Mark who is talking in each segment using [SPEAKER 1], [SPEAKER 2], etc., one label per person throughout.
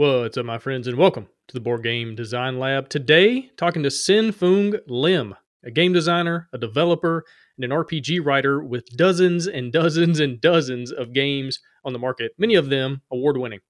[SPEAKER 1] What's up, my friends, and welcome to the Board Game Design Lab. Today, talking to Sen-Foong Lim, a game designer, a developer, and an RPG writer with dozens and dozens and dozens of games on the market, many of them award winning.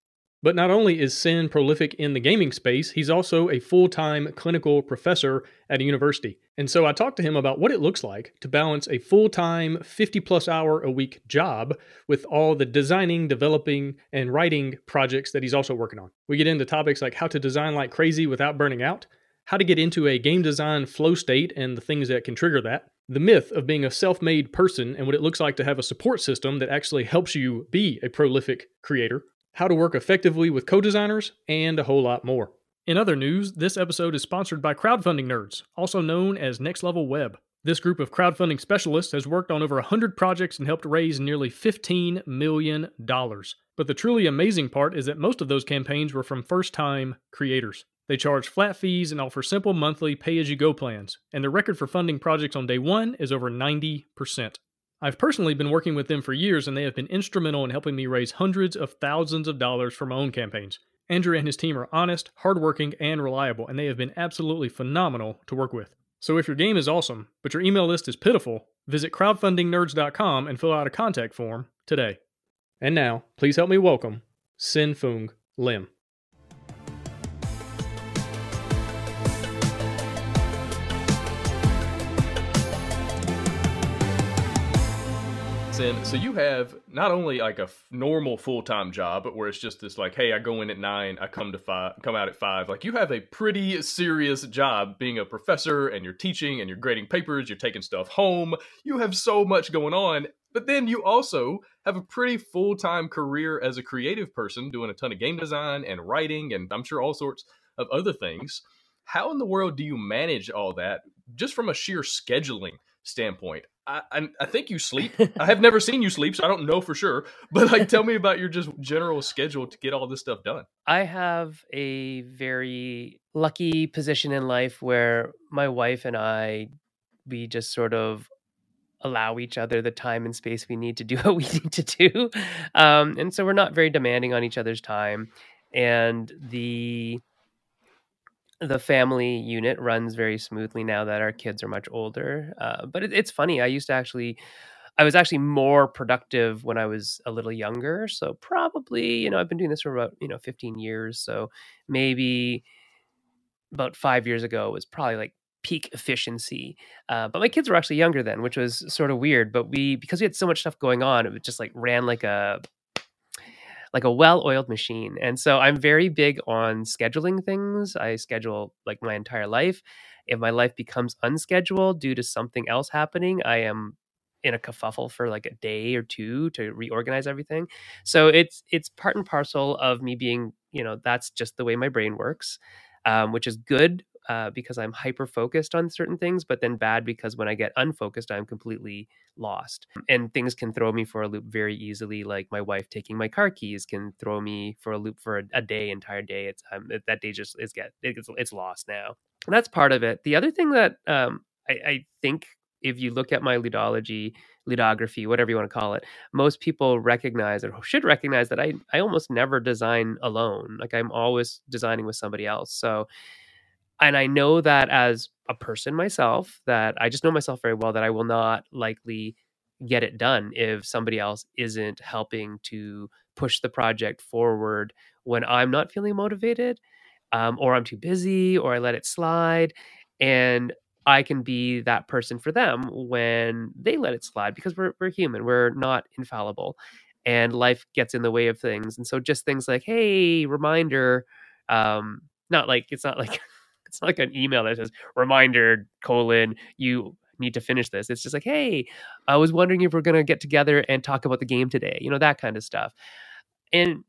[SPEAKER 1] But not only is Sen prolific in the gaming space, he's also a full time clinical professor at a university. And so I talked to him about what it looks like to balance a full time, 50 plus hour a week job with all the designing, developing, and writing projects that he's also working on. We get into topics like how to design like crazy without burning out, how to get into a game design flow state and the things that can trigger that, the myth of being a self made person and what it looks like to have a support system that actually helps you be a prolific creator, how to work effectively with co designers, and a whole lot more. In other news, this episode is sponsored by Crowdfunding Nerds, also known as Next Level Web. This group of crowdfunding specialists has worked on over 100 projects and helped raise nearly $15 million. But the truly amazing part is that most of those campaigns were from first time creators. They charge flat fees and offer simple monthly pay as you go plans, and their record for funding projects on day one is over 90%. I've personally been working with them for years, and they have been instrumental in helping me raise hundreds of thousands of dollars for my own campaigns. Andrew and his team are honest, hardworking, and reliable, and they have been absolutely phenomenal to work with. So if your game is awesome, but your email list is pitiful, visit crowdfundingnerds.com and fill out a contact form today. And now, please help me welcome Sen-Foong Lim.
[SPEAKER 2] In. So you have not only like a f- normal full time job, but where it's just this like, hey, I go in at nine, I come to five, come out at five. Like you have a pretty serious job being a professor, and you're teaching, and you're grading papers, you're taking stuff home. You have so much going on. But then you also have a pretty full time career as a creative person, doing a ton of game design and writing, and I'm sure all sorts of other things. How in the world do you manage all that just from a sheer scheduling standpoint? I, I, think you sleep. I have never seen you sleep, so I don't know for sure. But like, tell me about your just general schedule to get all this stuff done.
[SPEAKER 3] I have a very lucky position in life where my wife and I, we just sort of allow each other the time and space we need to do what we need to do, um, and so we're not very demanding on each other's time. And the the family unit runs very smoothly now that our kids are much older. Uh, but it, it's funny. I used to actually, I was actually more productive when I was a little younger. So probably, you know, I've been doing this for about you know 15 years. So maybe about five years ago was probably like peak efficiency. Uh, but my kids were actually younger then, which was sort of weird. But we, because we had so much stuff going on, it just like ran like a like a well-oiled machine. And so I'm very big on scheduling things. I schedule like my entire life. If my life becomes unscheduled due to something else happening, I am in a kerfuffle for like a day or two to reorganize everything. So it's it's part and parcel of me being, you know, that's just the way my brain works, um, which is good uh, because I'm hyper focused on certain things, but then bad because when I get unfocused, I'm completely lost. And things can throw me for a loop very easily. Like my wife taking my car keys can throw me for a loop for a, a day, entire day. It's um, that day just is get it's, it's lost now. And that's part of it. The other thing that um, I, I think if you look at my ludology, ludography, whatever you want to call it, most people recognize or should recognize that I, I almost never design alone. Like I'm always designing with somebody else. So and I know that as a person myself, that I just know myself very well that I will not likely get it done if somebody else isn't helping to push the project forward when I'm not feeling motivated, um, or I'm too busy, or I let it slide. And I can be that person for them when they let it slide because we're, we're human, we're not infallible, and life gets in the way of things. And so, just things like, hey, reminder, um, not like it's not like it's not like an email that says reminder colon you need to finish this. It's just like, hey, I was wondering if we're gonna get together and talk about the game today. You know that kind of stuff. And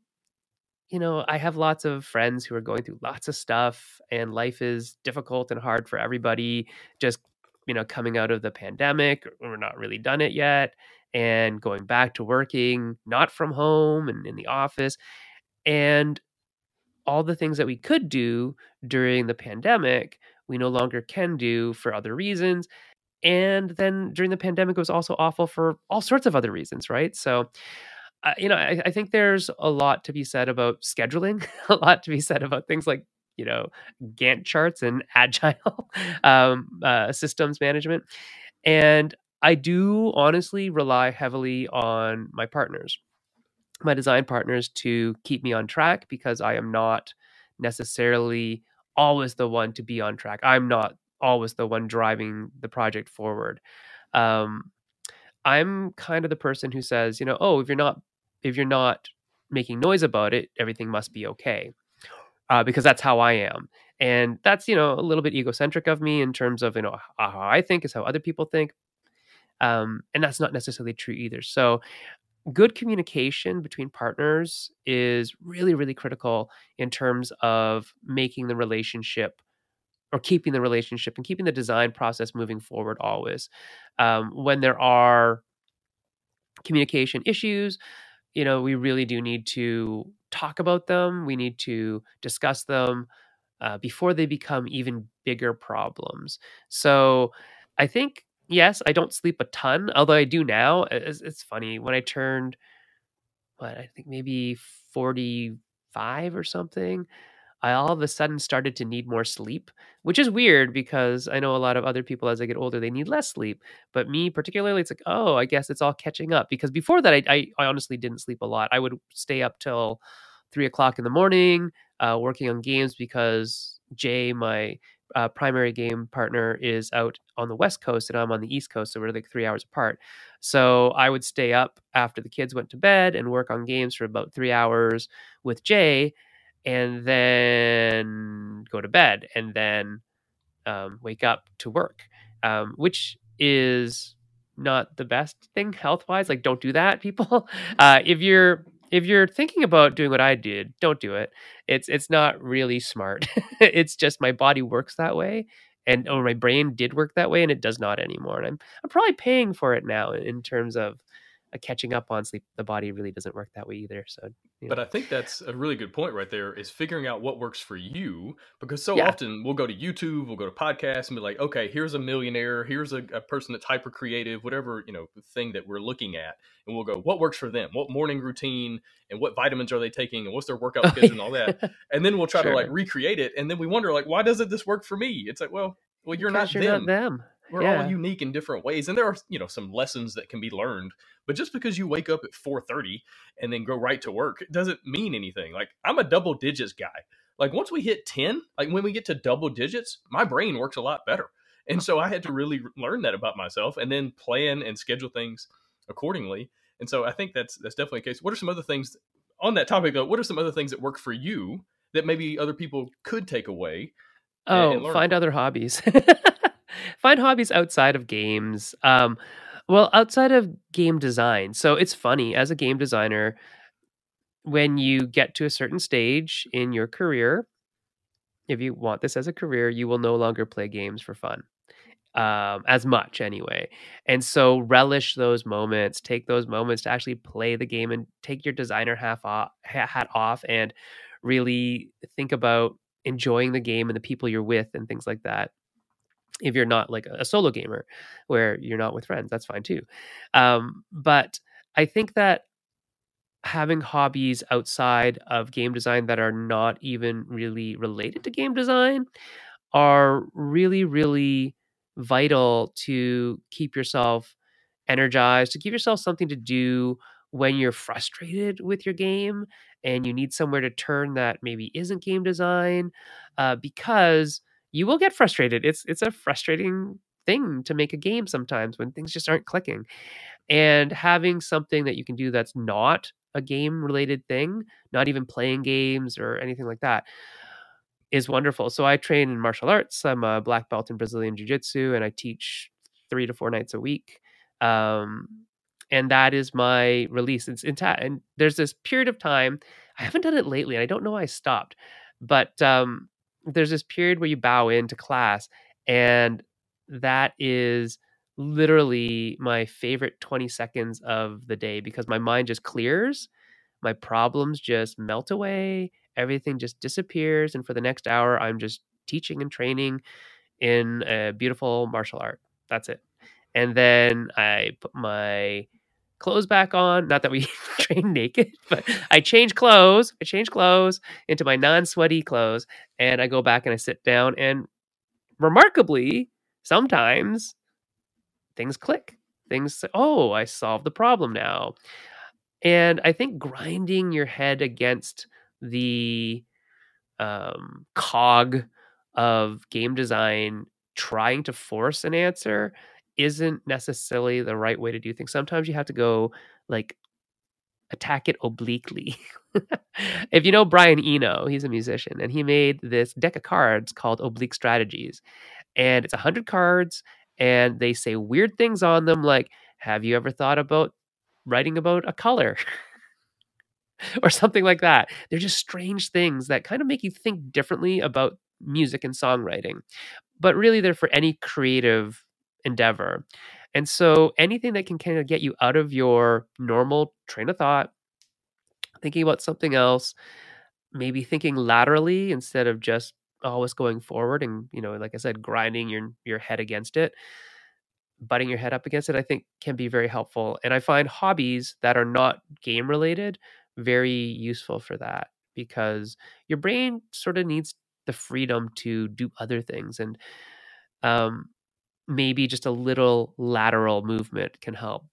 [SPEAKER 3] you know, I have lots of friends who are going through lots of stuff, and life is difficult and hard for everybody. Just you know, coming out of the pandemic, we're not really done it yet, and going back to working not from home and in the office, and all the things that we could do during the pandemic, we no longer can do for other reasons. And then during the pandemic, it was also awful for all sorts of other reasons, right? So uh, you know, I, I think there's a lot to be said about scheduling, a lot to be said about things like you know Gantt charts and agile um, uh, systems management, and I do honestly rely heavily on my partners, my design partners, to keep me on track because I am not necessarily always the one to be on track. I'm not always the one driving the project forward. Um, I'm kind of the person who says, you know, oh, if you're not if you're not making noise about it, everything must be okay. Uh, because that's how I am. And that's, you know, a little bit egocentric of me in terms of, you know, how I think is how other people think. Um, and that's not necessarily true either. So, good communication between partners is really, really critical in terms of making the relationship or keeping the relationship and keeping the design process moving forward always. Um, when there are communication issues, you know, we really do need to talk about them. We need to discuss them uh, before they become even bigger problems. So I think, yes, I don't sleep a ton, although I do now. It's, it's funny. When I turned, what, I think maybe 45 or something, I all of a sudden started to need more sleep, which is weird because I know a lot of other people as they get older, they need less sleep. But me particularly, it's like, oh, I guess it's all catching up. Because before that, I, I, I honestly didn't sleep a lot. I would stay up till three o'clock in the morning uh, working on games because Jay, my uh, primary game partner, is out on the West Coast and I'm on the East Coast. So we're like three hours apart. So I would stay up after the kids went to bed and work on games for about three hours with Jay and then go to bed and then um, wake up to work, um, which is not the best thing health wise. Like, don't do that, people. Uh, if you're if you're thinking about doing what I did, don't do it. It's it's not really smart. it's just my body works that way, and or my brain did work that way, and it does not anymore. And I'm I'm probably paying for it now in terms of uh, catching up on sleep. The body really doesn't work that way either. So
[SPEAKER 2] but I think that's a really good point right there is figuring out what works for you because so
[SPEAKER 3] Yeah.
[SPEAKER 2] often we'll go to YouTube, we'll go to podcasts and be like, okay, here's a millionaire, here's a, a person that's hyper creative, whatever, you know, thing that we're looking at. And we'll go, what works for them? What morning routine and what vitamins are they taking and what's their workout schedule and all that. And then we'll try to like recreate it. And then we wonder like, why doesn't this work for me? It's like, well, well, you're not
[SPEAKER 3] you're
[SPEAKER 2] them
[SPEAKER 3] not them.
[SPEAKER 2] We're
[SPEAKER 3] Yeah.
[SPEAKER 2] all unique in different ways and there are you know some lessons that can be learned but just because you wake up at 4.30 and then go right to work it doesn't mean anything. Like i'm a double digits guy. Like once we hit 10 like when we get to double digits my brain works a lot better. And so i had to really learn that about myself and then plan and schedule things accordingly. And so i think that's that's definitely a case. What are some other things on that topic though what are some other things that work for you that maybe other people could take away
[SPEAKER 3] Oh, find other hobbies. find hobbies outside of games. Um, well, outside of game design. So it's funny as a game designer, when you get to a certain stage in your career, if you want this as a career, you will no longer play games for fun. Um, as much anyway. And so relish those moments, take those moments to actually play the game and take your designer half off, hat off and really think about enjoying the game and the people you're with and things like that. If you're not like a solo gamer where you're not with friends, that's fine too. Um, but I think that having hobbies outside of game design that are not even really related to game design are really, really vital to keep yourself energized, to give yourself something to do when you're frustrated with your game and you need somewhere to turn that maybe isn't game design, uh, because you will get frustrated. It's it's a frustrating thing to make a game sometimes when things just aren't clicking. And having something that you can do that's not a game related thing, not even playing games or anything like that, is wonderful. So I train in martial arts. I'm a black belt in Brazilian Jiu Jitsu, and I teach three to four nights a week. Um, and that is my release. It's in ta- and there's this period of time. I haven't done it lately, and I don't know why I stopped. But um, there's this period where you bow into class, and that is literally my favorite 20 seconds of the day because my mind just clears, my problems just melt away, everything just disappears, and for the next hour, I'm just teaching and training in a beautiful martial art. That's it. And then I put my clothes back on. Not that we train naked, but I change clothes. I change clothes into my non-sweaty clothes, and I go back and I sit down. And remarkably, sometimes things click. Things "Oh, I solved the problem now." And I think grinding your head against the um, cog of game design, trying to force an answer, isn't necessarily the right way to do things. Sometimes you have to go like attack it obliquely. if you know Brian Eno, he's a musician, and he made this deck of cards called Oblique Strategies. And it's 100 cards, and they say weird things on them like, Have you ever thought about writing about a color? or something like that. They're just strange things that kind of make you think differently about music and songwriting. But really, they're for any creative endeavor. And so anything that can kind of get you out of your normal train of thought, thinking about something else, maybe thinking laterally instead of just always going forward and, you know, like I said, grinding your your head against it, butting your head up against it, I think can be very helpful. And I find hobbies that are not game related very useful for that because your brain sort of needs the freedom to do other things and um, maybe just a little lateral movement can help.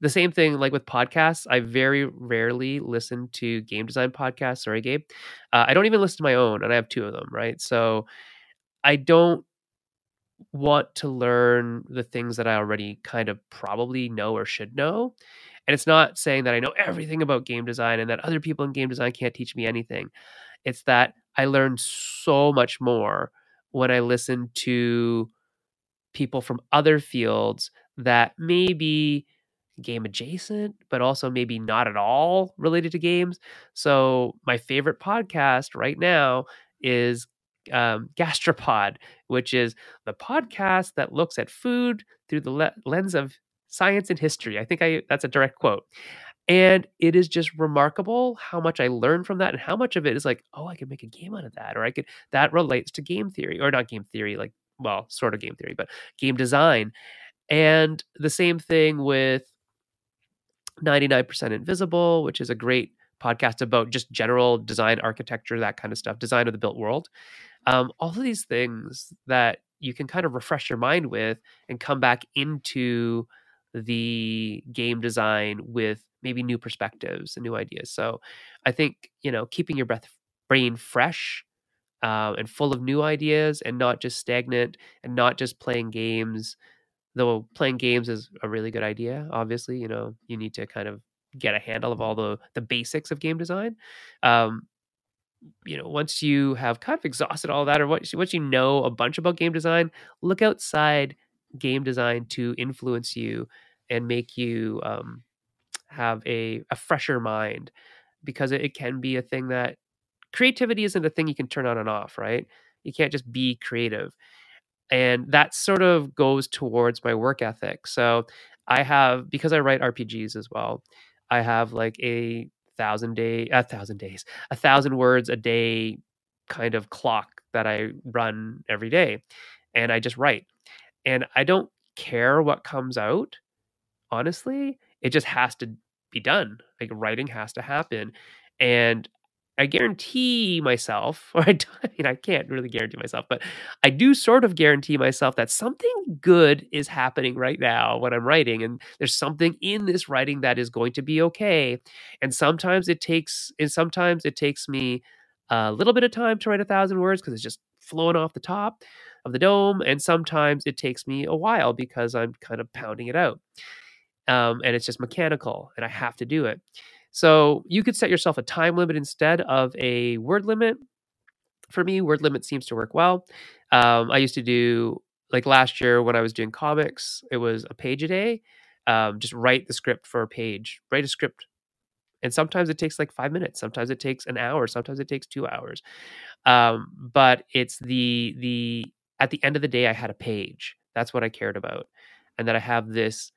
[SPEAKER 3] The same thing like with podcasts. I very rarely listen to game design podcasts. Sorry, Gabe. Uh, I don't even listen to my own, and I have two of them, right? So I don't want to learn the things that I already kind of probably know or should know. And it's not saying that I know everything about game design and that other people in game design can't teach me anything. It's that I learn so much more when I listen to people from other fields that may be game adjacent, but also maybe not at all related to games. So, my favorite podcast right now is um, Gastropod, which is the podcast that looks at food through the le- lens of science and history. I think I that's a direct quote. And it is just remarkable how much I learned from that and how much of it is like, oh, I could make a game out of that. Or I could that relates to game theory, or not game theory, like well, sort of game theory, but game design. And the same thing with 99% Invisible, which is a great podcast about just general design, architecture, that kind of stuff, design of the built world. Um, all of these things that you can kind of refresh your mind with and come back into the game design with maybe new perspectives and new ideas. So I think, you know, keeping your breath brain fresh uh, and full of new ideas and not just stagnant and not just playing games though playing games is a really good idea obviously you know you need to kind of get a handle of all the the basics of game design um, you know once you have kind of exhausted all that or once, once you know a bunch about game design look outside game design to influence you and make you um, have a, a fresher mind because it, it can be a thing that creativity isn't a thing you can turn on and off, right? You can't just be creative. And that sort of goes towards my work ethic. So I have, because I write RPGs as well, I have like a thousand day, a thousand days, a thousand words a day kind of clock that I run every day. And I just write. And I don't care what comes out, honestly. It just has to be done. Like writing has to happen. And I guarantee myself, or I, I mean, I can't really guarantee myself, but I do sort of guarantee myself that something good is happening right now when I'm writing, and there's something in this writing that is going to be okay. And sometimes it takes, and sometimes it takes me a little bit of time to write a thousand words because it's just flowing off the top of the dome, and sometimes it takes me a while because I'm kind of pounding it out, um, and it's just mechanical, and I have to do it. So you could set yourself a time limit instead of a word limit. For me, word limit seems to work well. Um, I used to do like last year when I was doing comics, it was a page a day. Um, just write the script for a page, write a script. And sometimes it takes like five minutes. Sometimes it takes an hour. Sometimes it takes two hours. Um, but it's the the at the end of the day, I had a page. That's what I cared about, and that I have this,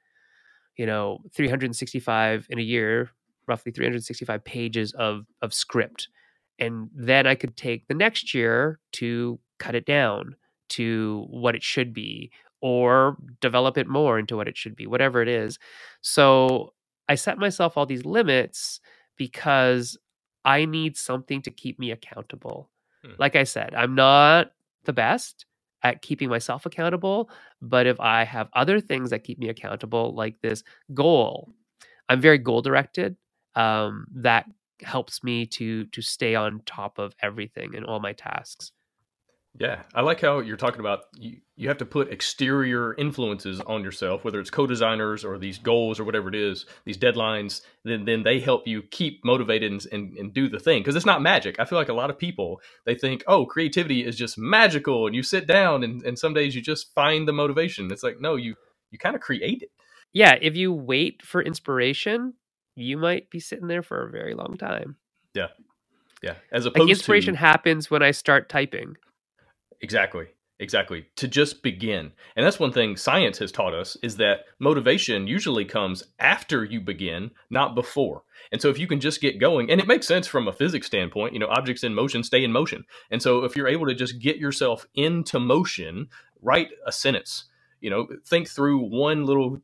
[SPEAKER 3] you know, 365 in a year roughly 365 pages of of script and then i could take the next year to cut it down to what it should be or develop it more into what it should be whatever it is so I set myself all these limits because I need something to keep me accountable.
[SPEAKER 2] Hmm.
[SPEAKER 3] Like I said, I'm not the best at keeping myself accountable, but if I have other things that keep me accountable, like this goal, I'm very goal directed. Um, that helps me to to stay on top of everything and all my tasks.
[SPEAKER 2] Yeah, I like how you're talking about you, you have to put exterior influences on yourself, whether it's co-designers or these goals or whatever it is, these deadlines, then then they help you keep motivated and, and, and do the thing. Because it's not magic. I feel like a lot of people they think, oh, creativity is just magical and you sit down and, and some days you just find the motivation. It's like, no, you you kind of create it.
[SPEAKER 3] Yeah, if you wait for inspiration, you might be sitting there for a very long time.
[SPEAKER 2] Yeah. Yeah. As opposed
[SPEAKER 3] Like inspiration
[SPEAKER 2] to
[SPEAKER 3] happens when I start typing.
[SPEAKER 2] Exactly. Exactly. To just begin. And that's one thing science has taught us is that motivation usually comes after you begin, not before. And so if you can just get going, and it makes sense from a physics standpoint, you know, objects in motion stay in motion. And so if you're able to just get yourself into motion, write a sentence, you know, think through one little,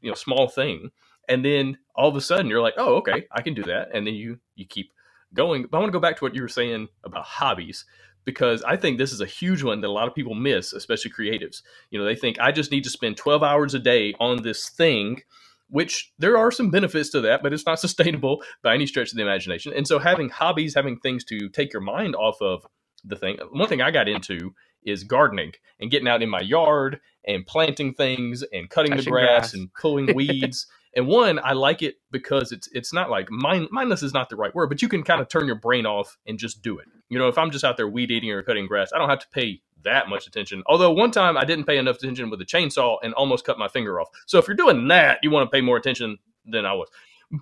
[SPEAKER 2] you know, small thing, and then all of a sudden you're like, "Oh, okay, I can do that." And then you you keep going. But I want to go back to what you were saying about hobbies because I think this is a huge one that a lot of people miss, especially creatives. You know, they think I just need to spend 12 hours a day on this thing, which there are some benefits to that, but it's not sustainable by any stretch of the imagination. And so having hobbies, having things to take your mind off of the thing. One thing I got into is gardening and getting out in my yard and planting things and cutting the grass,
[SPEAKER 3] grass.
[SPEAKER 2] and pulling weeds. and one, I like it because it's it's not like mind, mindless is not the right word, but you can kind of turn your brain off and just do it. You know, if I'm just out there weed eating or cutting grass, I don't have to pay that much attention. Although one time I didn't pay enough attention with a chainsaw and almost cut my finger off. So if you're doing that, you want to pay more attention than I was.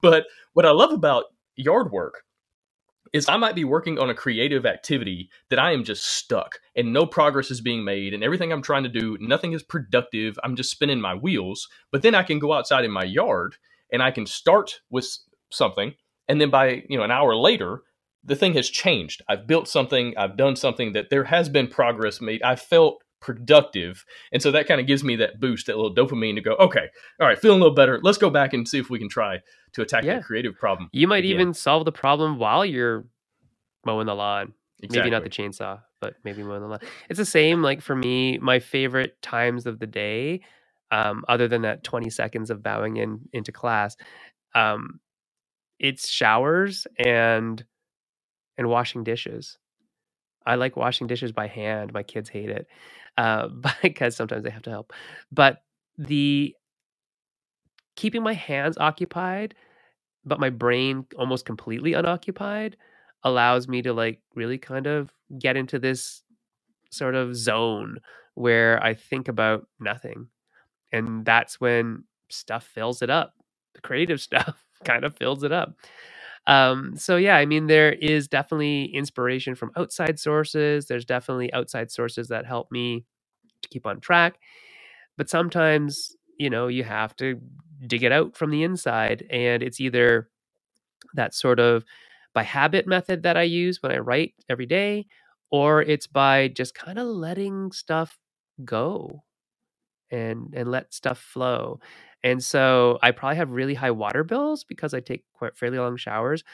[SPEAKER 2] But what I love about yard work is I might be working on a creative activity that I am just stuck and no progress is being made and everything I'm trying to do, nothing is productive. I'm just spinning my wheels. But then I can go outside in my yard and I can start with something and then by, you know, an hour later, the thing has changed. I've built something, I've done something that there has been progress made. I felt productive. And so that kind of gives me that boost, that little dopamine to go, okay, all right, feeling a little better. Let's go back and see if we can try to attack
[SPEAKER 3] Yeah.
[SPEAKER 2] that creative problem.
[SPEAKER 3] You might
[SPEAKER 2] Again.
[SPEAKER 3] even solve the problem while you're mowing the lawn. Maybe not the chainsaw, but maybe mowing the lawn. It's the same. Like for me, my favorite times of the day, um, other than that 20 seconds of bowing in into class, um, it's showers and and washing dishes. I like washing dishes by hand. My kids hate it uh, because sometimes they have to help. But the keeping my hands occupied, but my brain almost completely unoccupied, allows me to like really kind of get into this sort of zone where I think about nothing. And that's when stuff fills it up. The creative stuff kind of fills it up. Um, so yeah, I mean, there is definitely inspiration from outside sources. There's definitely outside sources that help me to keep on track. But sometimes, you know, you have to dig it out from the inside. And it's either that sort of by habit method that I use when I write every day, or it's by just kind of letting stuff go and and let stuff flow. And so I probably have really high water bills because I take quite fairly long showers,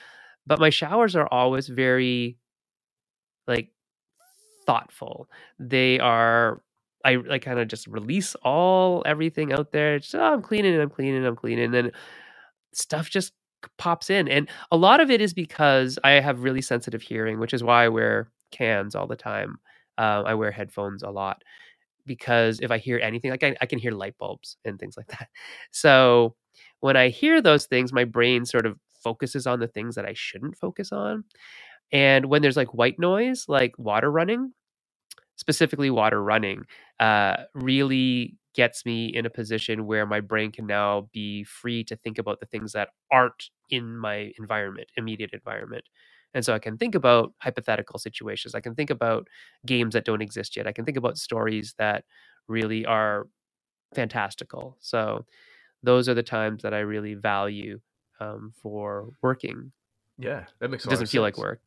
[SPEAKER 3] but my showers are always very like thoughtful. They are I like kind of just release all everything out there. Just, oh, I'm cleaning, I'm cleaning, I'm cleaning, and then stuff just pops in. And a lot of it is because I have really sensitive hearing, which is why I wear cans all the time. Uh, I wear headphones a lot because if I hear anything, like I, I can hear light bulbs and things like that. So when I hear those things, my brain sort of focuses on the things that I shouldn't focus on. And when there's like white noise, like water running, specifically water running, uh, really gets me in a position where my brain can now be free to think about the things that aren't in my environment, immediate environment. And so I can think about hypothetical situations. I can think about games that don't exist yet. I can think about stories that really are fantastical. So those are the times that I really value um, for working.
[SPEAKER 2] Yeah, that makes
[SPEAKER 3] It doesn't feel like work.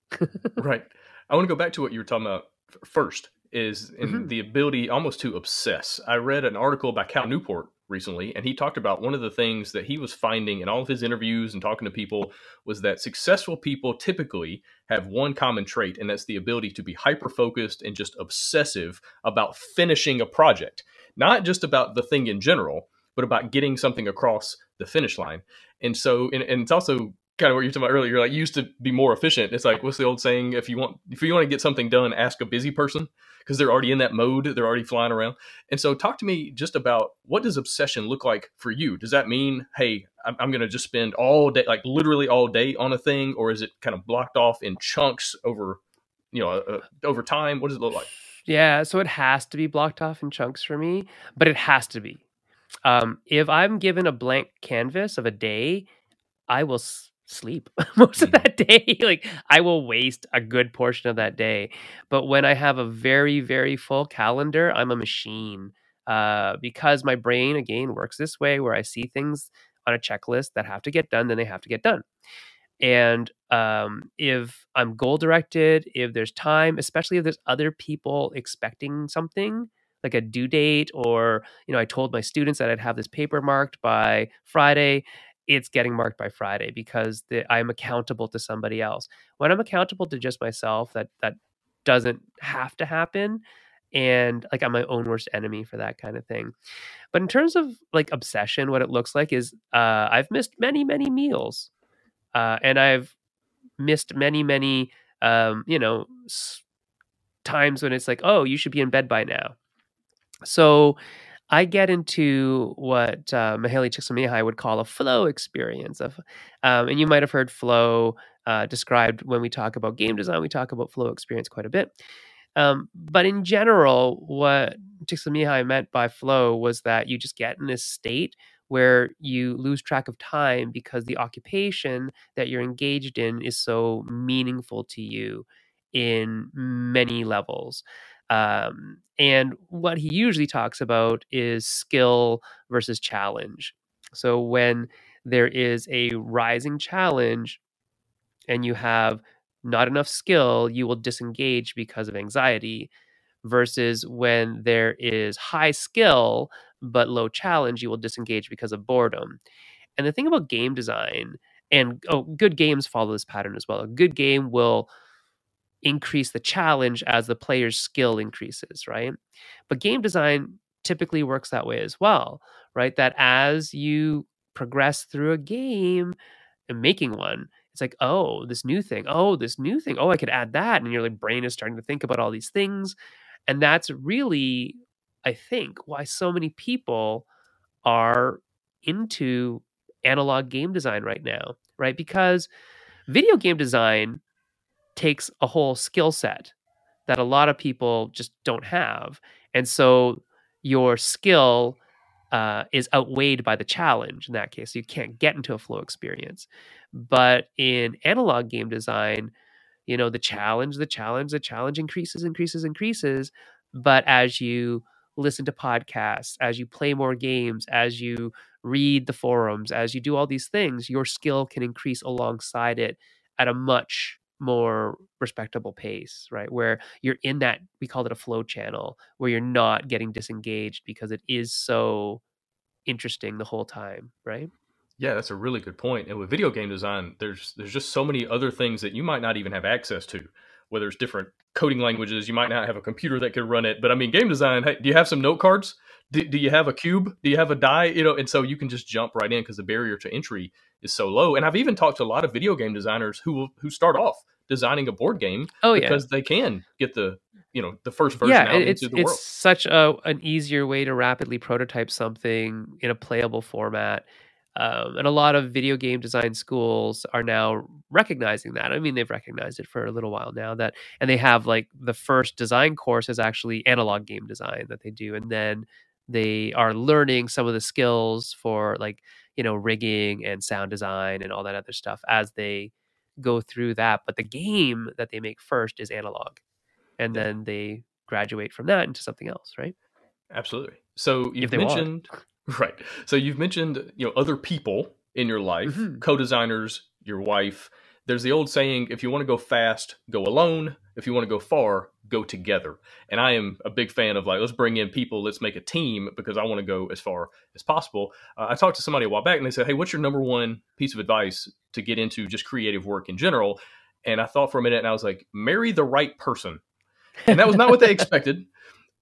[SPEAKER 2] right. I want to go back to what you were talking about first is in
[SPEAKER 3] Mhm.
[SPEAKER 2] the ability almost to obsess. I read an article by Cal Newport recently, and he talked about one of the things that he was finding in all of his interviews and talking to people was that successful people typically have one common trait, and that's the ability to be hyper focused and just obsessive about finishing a project, not just about the thing in general, but about getting something across the finish line. And so, and, and it's also kind of what you were talking about earlier. You're like, you used to be more efficient. It's like, what's the old saying? If you want, if you want to get something done, ask a busy person because they're already in that mode. They're already flying around. And so, talk to me just about what does obsession look like for you? Does that mean, hey, I'm, I'm going to just spend all day, like literally all day on a thing, or is it kind of blocked off in chunks over, you know, uh, over time? What does it look like?
[SPEAKER 3] Yeah, so it has to be blocked off in chunks for me, but it has to be. Um, if I'm given a blank canvas of a day, I will sleep most of mm. that day. like I will waste a good portion of that day. But when I have a very, very full calendar, I'm a machine. Uh, because my brain again works this way where I see things on a checklist that have to get done, then they have to get done. And um, if I'm goal directed, if there's time, especially if there's other people expecting something, like a due date, or you know, I told my students that I'd have this paper marked by Friday, it's getting marked by Friday because the, I'm accountable to somebody else. When I'm accountable to just myself, that that doesn't have to happen, and like I'm my own worst enemy for that kind of thing. But in terms of like obsession, what it looks like is uh, I've missed many many meals, uh, and I've missed many many um, you know s- times when it's like, oh, you should be in bed by now. So I get into what uh, Mihaly Csikszentmihalyi would call a flow experience. Of, um, and you might have heard flow uh, described when we talk about game design. We talk about flow experience quite a bit. Um, but in general, what Csikszentmihalyi meant by flow was that you just get in this state where you lose track of time because the occupation that you're engaged in is so meaningful to you in many levels. Um, and what he usually talks about is skill versus challenge. So when there is a rising challenge and you have not enough skill, you will disengage because of anxiety. Versus when there is high skill but low challenge, you will disengage because of boredom. And the thing about game design, and oh, good games follow this pattern as well. A good game will increase the challenge as the player's skill increases, right? But game design typically works that way as well, right? That as you progress through a game and making one, it's like, oh, this new thing, oh, this new thing, oh, I could add that. And your like brain is starting to think about all these things. And that's really, I think, why so many people are into analog game design right now, right? Because video game design takes a whole skill set that a lot of people just don't have. And so your skill uh, is outweighed by the challenge in that case. You can't get into a flow experience. But in analog game design, you know, the challenge, the challenge, the challenge increases, increases, increases. But as you listen to podcasts, as you play more games, as you read the forums, as you do all these things, your skill can increase alongside it at a much more respectable pace, right? Where you're in that, we call it a flow channel, where you're not getting disengaged because it is so interesting the whole time, right?
[SPEAKER 2] Yeah, that's a really good point. And with video game design, there's there's just so many other things that you might not even have access to. Whether it's different coding languages, you might not have a computer that could run it. But I mean, game design. Hey, do you have some note cards? Do, do you have a cube? Do you have a die? You know, and so you can just jump right in because the barrier to entry is so low. And I've even talked to a lot of video game designers who who start off designing a board game
[SPEAKER 3] oh, yeah.
[SPEAKER 2] because they can get the you know the first version
[SPEAKER 3] yeah,
[SPEAKER 2] out
[SPEAKER 3] it's,
[SPEAKER 2] into the
[SPEAKER 3] it's
[SPEAKER 2] world.
[SPEAKER 3] such a an easier way to rapidly prototype something in a playable format. Um, and a lot of video game design schools are now recognizing that. I mean, they've recognized it for a little while now. That and they have like the first design course is actually analog game design that they do, and then they are learning some of the skills for like you know rigging and sound design and all that other stuff as they go through that. But the game that they make first is analog, and yeah. then they graduate from that into something else, right?
[SPEAKER 2] Absolutely. So you've mentioned want. right. So you've mentioned you know other people in your life, mm-hmm. co-designers, your wife. There's the old saying: if you want to go fast, go alone. If you want to go far, go together. And I am a big fan of like, let's bring in people, let's make a team because I want to go as far as possible. Uh, I talked to somebody a while back and they said, Hey, what's your number one piece of advice to get into just creative work in general? And I thought for a minute and I was like, marry the right person. And that was not what they expected.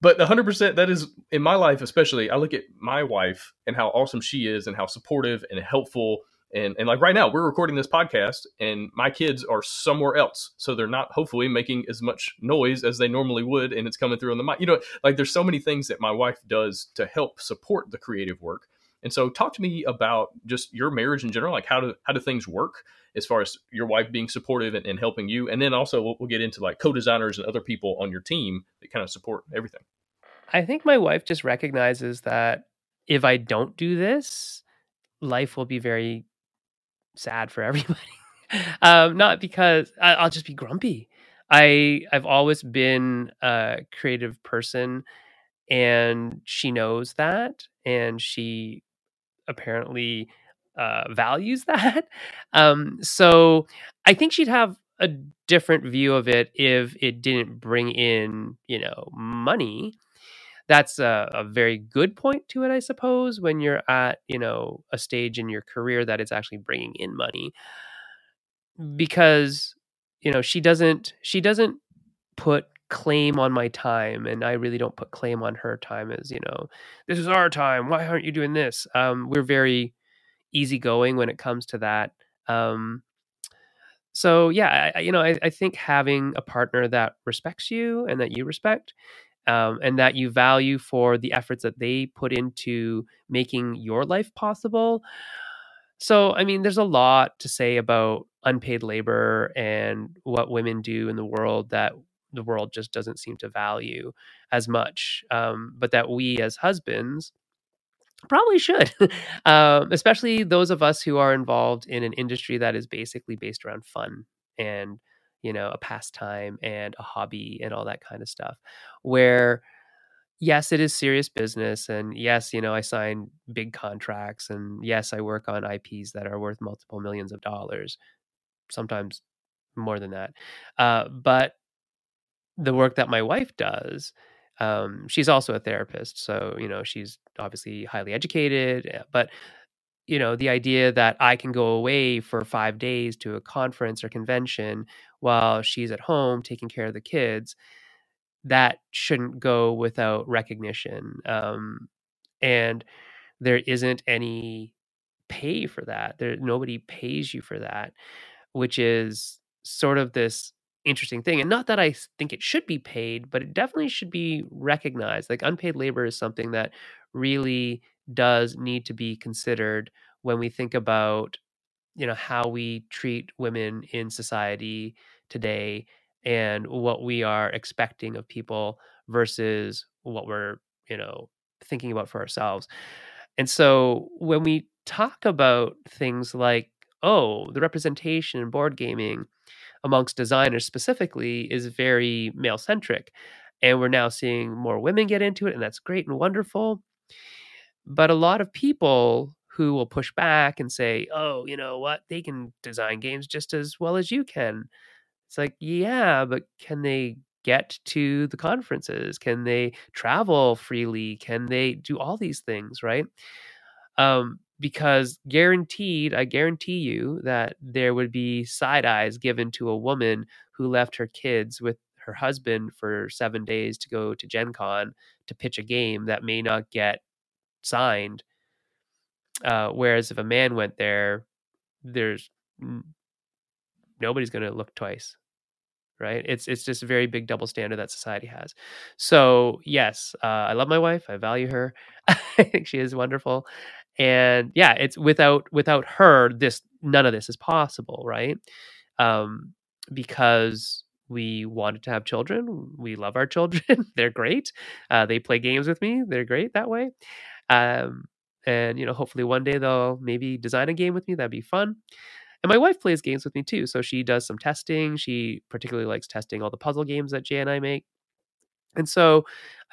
[SPEAKER 2] But 100% that is in my life, especially, I look at my wife and how awesome she is and how supportive and helpful and and like right now we're recording this podcast and my kids are somewhere else. So they're not hopefully making as much noise as they normally would and it's coming through on the mic. You know like there's so many things that my wife does to help support the creative work. And so talk to me about just your marriage in general like how do how do things work as far as your wife being supportive and, and helping you? And then also we'll, we'll get into like co-designers and other people on your team that kind of support everything.
[SPEAKER 3] I think my wife just recognizes that if i don't do this life will be very sad for everybody. um, not because I, will just be grumpy. I I've always been a creative person, and she knows that, and she apparently uh, values that. Um, so I think she'd have a different view of it if it didn't bring in, you know, money that's a, a, very good point to it, I suppose, when you're at, you know, a stage in your career that it's actually bringing in money. Because, you know, she doesn't, she doesn't put claim on my time and I really don't put claim on her time as, you know, this is our time. Why aren't you doing this? Um, we're very easygoing when it comes to that. Um, so yeah, I, you know, I, I think having a partner that respects you and that you respect um, and that you value for the efforts that they put into making your life possible. So, I mean, there's a lot to say about unpaid labor and what women do in the world that the world just doesn't seem to value as much, um, but that we as husbands probably should, um, especially those of us who are involved in an industry that is basically based around fun and you know, a pastime and a hobby and all that kind of stuff. Where, yes, it is serious business. And yes, you know, I sign big contracts. And yes, I work on IPs that are worth multiple millions of dollars, sometimes more than that. Uh, but the work that my wife does, um, she's also a therapist. So, you know, she's obviously highly educated, eh, but you know the idea that i can go away for five days to a conference or convention while she's at home taking care of the kids that shouldn't go without recognition um, and there isn't any pay for that. There nobody pays you for that which is sort of this interesting thing and not that i think it should be paid but it definitely should be recognized. Like unpaid labor is something that really does need to be considered when we think about you know how we treat women in society today and what we are expecting of people versus what we're you know thinking about for ourselves. And so when we talk about things like oh the representation in board gaming amongst designers specifically is very male centric and we're now seeing more women get into it and that's great and wonderful but a lot of people who will push back and say, "Oh, you know what? They can design games just as well as you can." It's like, "Yeah, but can they get to the conferences? Can they travel freely? Can they do all these things, right?" Um, because guaranteed, I guarantee you that there would be side eyes given to a woman who left her kids with her husband for seven days to go to Gen Con to pitch a game that may not get signed uh, whereas if a man went there, there's nobody's going to look twice, right? It's it's just a very big double standard that society has. So yes, uh, I love my wife. I value her. I think she is wonderful, and yeah, it's without without her, this none of this is possible, right? Um, because we wanted to have children. We love our children. They're great. Uh, they play games with me. They're great that way. Um, and you know hopefully one day they'll maybe design a game with me that'd be fun and my wife plays games with me too so she does some testing she particularly likes testing all the puzzle games that jay and i make and so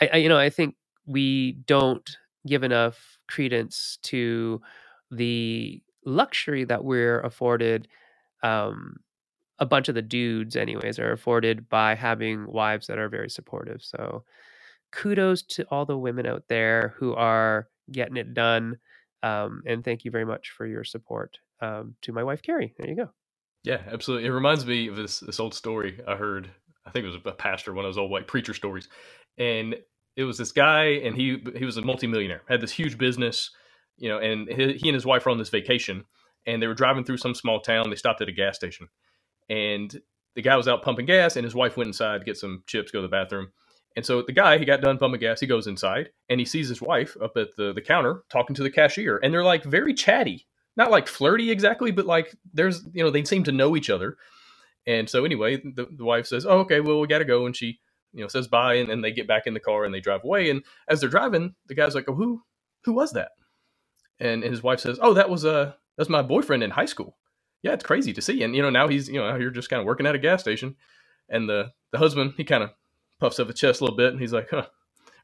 [SPEAKER 3] i, I you know i think we don't give enough credence to the luxury that we're afforded um, a bunch of the dudes, anyways, are afforded by having wives that are very supportive. So kudos to all the women out there who are getting it done. Um, and thank you very much for your support um, to my wife, Carrie. There you go.
[SPEAKER 2] Yeah, absolutely. It reminds me of this this old story I heard. I think it was a pastor, one of those old like preacher stories, and it was this guy, and he he was a multimillionaire, had this huge business, you know, and he, he and his wife were on this vacation, and they were driving through some small town. They stopped at a gas station, and the guy was out pumping gas, and his wife went inside to get some chips, go to the bathroom. And so the guy, he got done pumping gas. He goes inside and he sees his wife up at the, the counter talking to the cashier. And they're like very chatty, not like flirty exactly, but like there's, you know, they seem to know each other. And so anyway, the, the wife says, Oh, okay, well, we got to go. And she, you know, says bye. And, and they get back in the car and they drive away. And as they're driving, the guy's like, Oh, who, who was that? And his wife says, Oh, that was, uh, that's my boyfriend in high school. Yeah, it's crazy to see. And, you know, now he's, you know, you're just kind of working at a gas station. And the, the husband, he kind of puffs up his chest a little bit, and he's like, "Huh,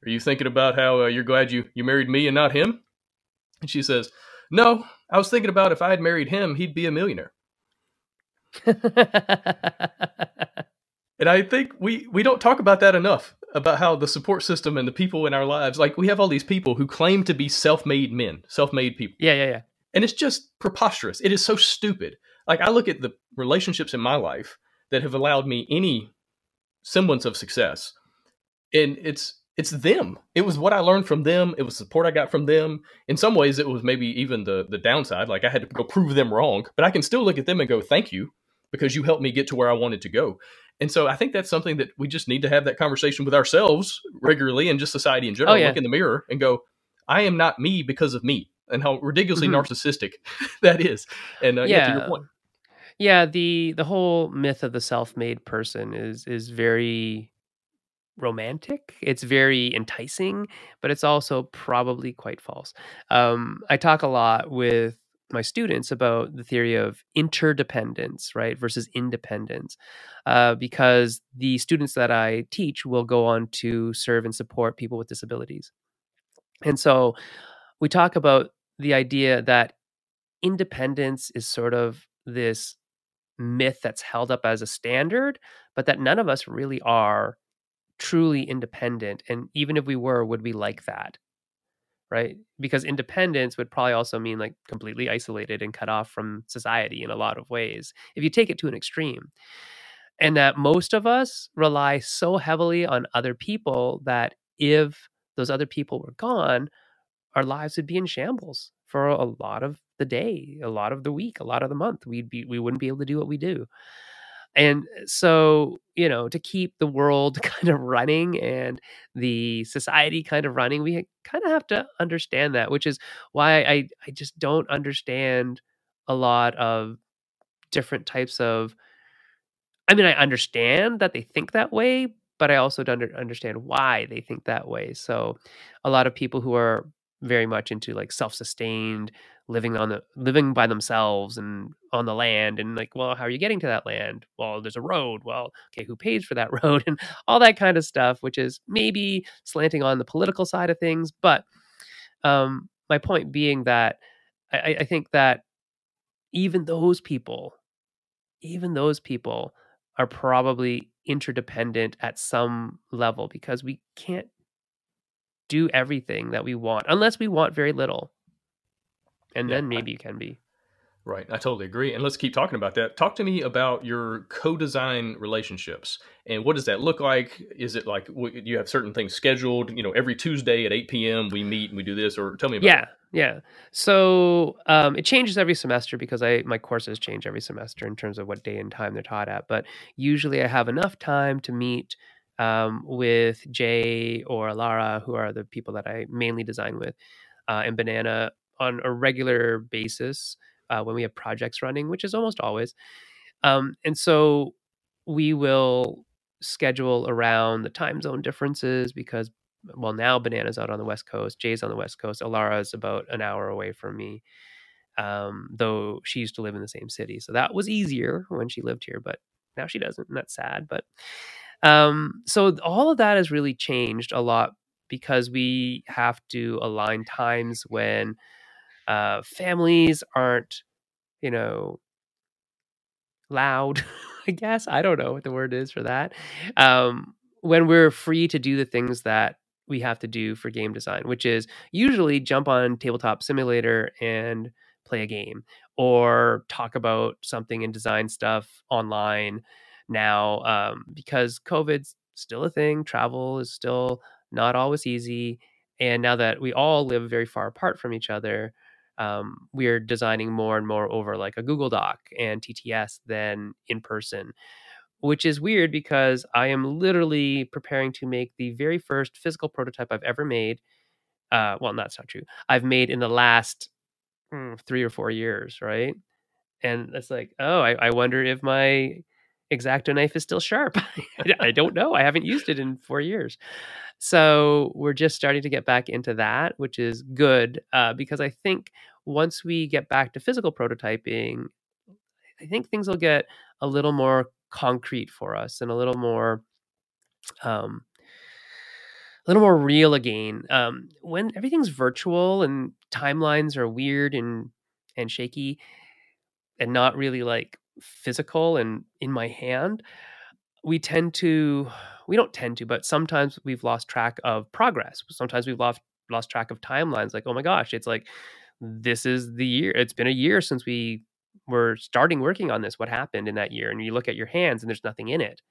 [SPEAKER 2] are you thinking about how uh, you're glad you you married me and not him?" And she says, "No, I was thinking about if I had married him, he'd be a millionaire." and I think we we don't talk about that enough about how the support system and the people in our lives, like we have all these people who claim to be self-made men, self-made people.
[SPEAKER 3] Yeah, yeah, yeah.
[SPEAKER 2] And it's just preposterous. It is so stupid. Like I look at the relationships in my life that have allowed me any semblance of success. And it's it's them. It was what I learned from them. It was support I got from them. In some ways, it was maybe even the the downside. Like I had to go prove them wrong, but I can still look at them and go, "Thank you," because you helped me get to where I wanted to go. And so I think that's something that we just need to have that conversation with ourselves regularly and just society in general.
[SPEAKER 3] Oh, yeah.
[SPEAKER 2] Look in the mirror and go, "I am not me because of me," and how ridiculously
[SPEAKER 3] Mhm.
[SPEAKER 2] narcissistic that is. And uh, yeah. to your point,
[SPEAKER 3] Yeah, the the whole myth of the self-made person is is very romantic. It's very enticing, but it's also probably quite false. Um, I talk a lot with my students about the theory of interdependence, right, versus independence, uh, because the students that I teach will go on to serve and support people with disabilities, and so we talk about the idea that independence is sort of this myth that's held up as a standard, but that none of us really are truly independent. And even if we were, would we like that? Right? Because independence would probably also mean like completely isolated and cut off from society in a lot of ways, if you take it to an extreme. And that most of us rely so heavily on other people that if those other people were gone, our lives would be in shambles for a lot of the day, a lot of the week, a lot of the month. We'd be we wouldn't be able to do what we do. And uh, so, you know, to keep the world kind of running and the society kind of running, we kind of have to understand that, which is why I I just don't understand a lot of different types of I mean, I understand that they think that way, but I also don't understand why they think that way. So, a lot of people who are very much into like self-sustained living on the living by themselves and on the land and like well how are you getting to that land? Well there's a road. Well okay who pays for that road? and all that kind of stuff which is maybe slanting on the political side of things but um my point being that i, I- I think that even those people even those people are probably interdependent at some level because we can't do everything that we want unless we want very little. And
[SPEAKER 2] Yeah,
[SPEAKER 3] then
[SPEAKER 2] I-
[SPEAKER 3] maybe you can be.
[SPEAKER 2] Right, I totally agree. And let's keep talking about that. Talk to me about your co-design relationships and what does that look like? Is it like you have certain things scheduled? You know, every Tuesday at eight p.m. we meet and we do this, or tell me about.
[SPEAKER 3] Yeah, yeah. So um, it changes every semester because I my courses change every semester in terms of what day and time they're taught at. But usually I have enough time to meet um, with Jay or Lara, who are the people that I mainly design with, uh, and Banana on a regular basis uh, when we have projects running, which is almost always. Um, and so we will schedule around the time zone differences because well now banana's out on the west coast jay's on the west coast alara's about an hour away from me um, though she used to live in the same city so that was easier when she lived here but now she doesn't and that's sad but um, so all of that has really changed a lot because we have to align times when uh, families aren't you know loud I guess. I don't know what the word is for that. Um, when we're free to do the things that we have to do for game design, which is usually jump on tabletop simulator and play a game or talk about something and design stuff online now um, because COVID's still a thing. Travel is still not always easy. And now that we all live very far apart from each other, um, we're designing more and more over like a Google Doc and TTS than in person, which is weird because I am literally preparing to make the very first physical prototype I've ever made. Uh, well, that's not true. I've made in the last mm, three or four years, right? And it's like, oh, I, I wonder if my X-Acto knife is still sharp. I don't know. I haven't used it in four years. So we're just starting to get back into that, which is good uh, because I think once we get back to physical prototyping, I think things will get a little more concrete for us and a little more, um, a little more real again. Um, when everything's virtual and timelines are weird and and shaky, and not really like physical and in my hand, we tend to we don't tend to, but sometimes we've lost track of progress. Sometimes we've lost lost track of timelines. Like, oh my gosh, it's like this is the year. It's been a year since we were starting working on this. What happened in that year? And you look at your hands and there's nothing in it.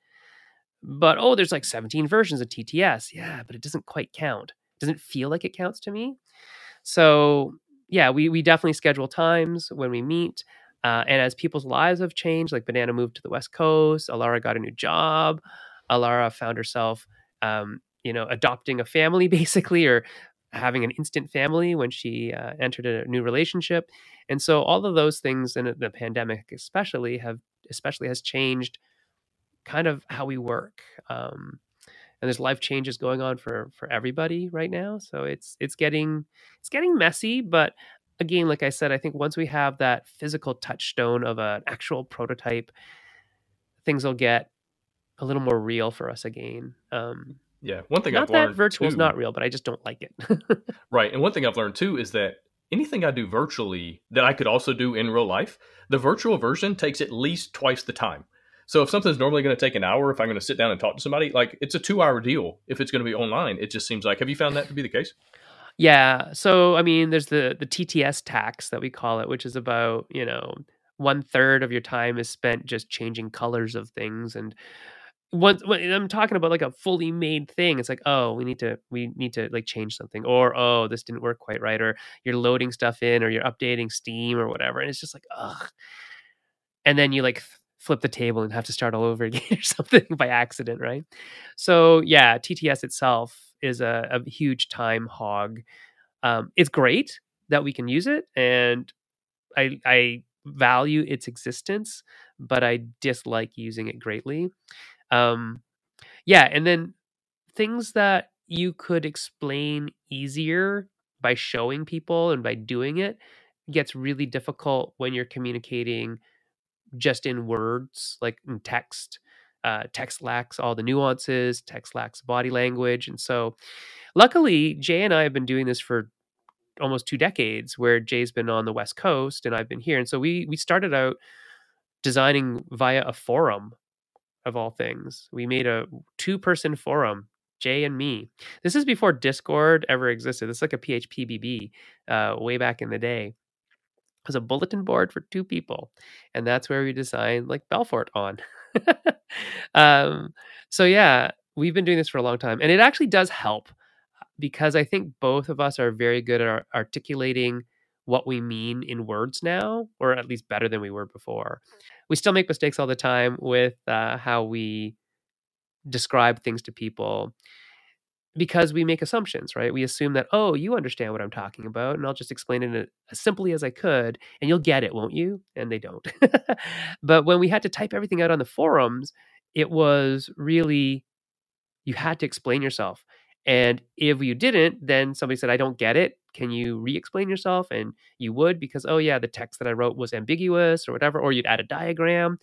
[SPEAKER 3] But oh, there's like 17 versions of TTS. Yeah, but it doesn't quite count. It doesn't feel like it counts to me. So yeah, we we definitely schedule times when we meet. Uh, and as people's lives have changed, like Banana moved to the West Coast, Alara got a new job, Alara found herself, um, you know, adopting a family basically, or having an instant family when she uh, entered a new relationship, and so all of those things and the pandemic, especially, have especially has changed kind of how we work. Um, and there's life changes going on for for everybody right now, so it's it's getting it's getting messy, but again, like I said, I think once we have that physical touchstone of an actual prototype, things will get a little more real for us again. Um,
[SPEAKER 2] yeah, one thing
[SPEAKER 3] not
[SPEAKER 2] I've
[SPEAKER 3] that
[SPEAKER 2] learned
[SPEAKER 3] virtual is not real, but I just don't like it.
[SPEAKER 2] Right. And one thing I've learned too is that anything I do virtually that I could also do in real life, the virtual version takes at least twice the time. So if something's normally going to take an hour, if I'm going to sit down and talk to somebody, like it's a two hour deal. If it's going to be online, it just seems like. Have you found that to be the case?
[SPEAKER 3] Yeah, so I mean, there's the the TTS tax that we call it, which is about you know one third of your time is spent just changing colors of things and once when I'm talking about like a fully made thing, it's like, oh, we need to we need to like change something, or oh, this didn't work quite right, or you're loading stuff in, or you're updating Steam or whatever, and it's just like, ugh. And then you like flip the table and have to start all over again or something by accident, right? So yeah, TTS itself is a, a huge time hog. Um, it's great that we can use it, and I I value its existence, but I dislike using it greatly. Um, yeah, and then things that you could explain easier by showing people and by doing it gets really difficult when you're communicating just in words, like in text. Uh, text lacks all the nuances, text lacks body language. And so, luckily, Jay and I have been doing this for almost two decades, where Jay's been on the West Coast and I've been here. And so, we, we started out designing via a forum of all things. We made a two person forum, Jay and me. This is before Discord ever existed. It's like a PHPBB uh, way back in the day. It was a bulletin board for two people, and that's where we designed like Belfort on. um, so yeah, we've been doing this for a long time, and it actually does help because I think both of us are very good at ar- articulating what we mean in words now, or at least better than we were before. We still make mistakes all the time with uh, how we describe things to people because we make assumptions, right? We assume that, oh, you understand what I'm talking about, and I'll just explain it as simply as I could, and you'll get it, won't you? And they don't. but when we had to type everything out on the forums, it was really, you had to explain yourself. And if you didn't, then somebody said, I don't get it. Can you re explain yourself? And you would because, oh, yeah, the text that I wrote was ambiguous or whatever, or you'd add a diagram.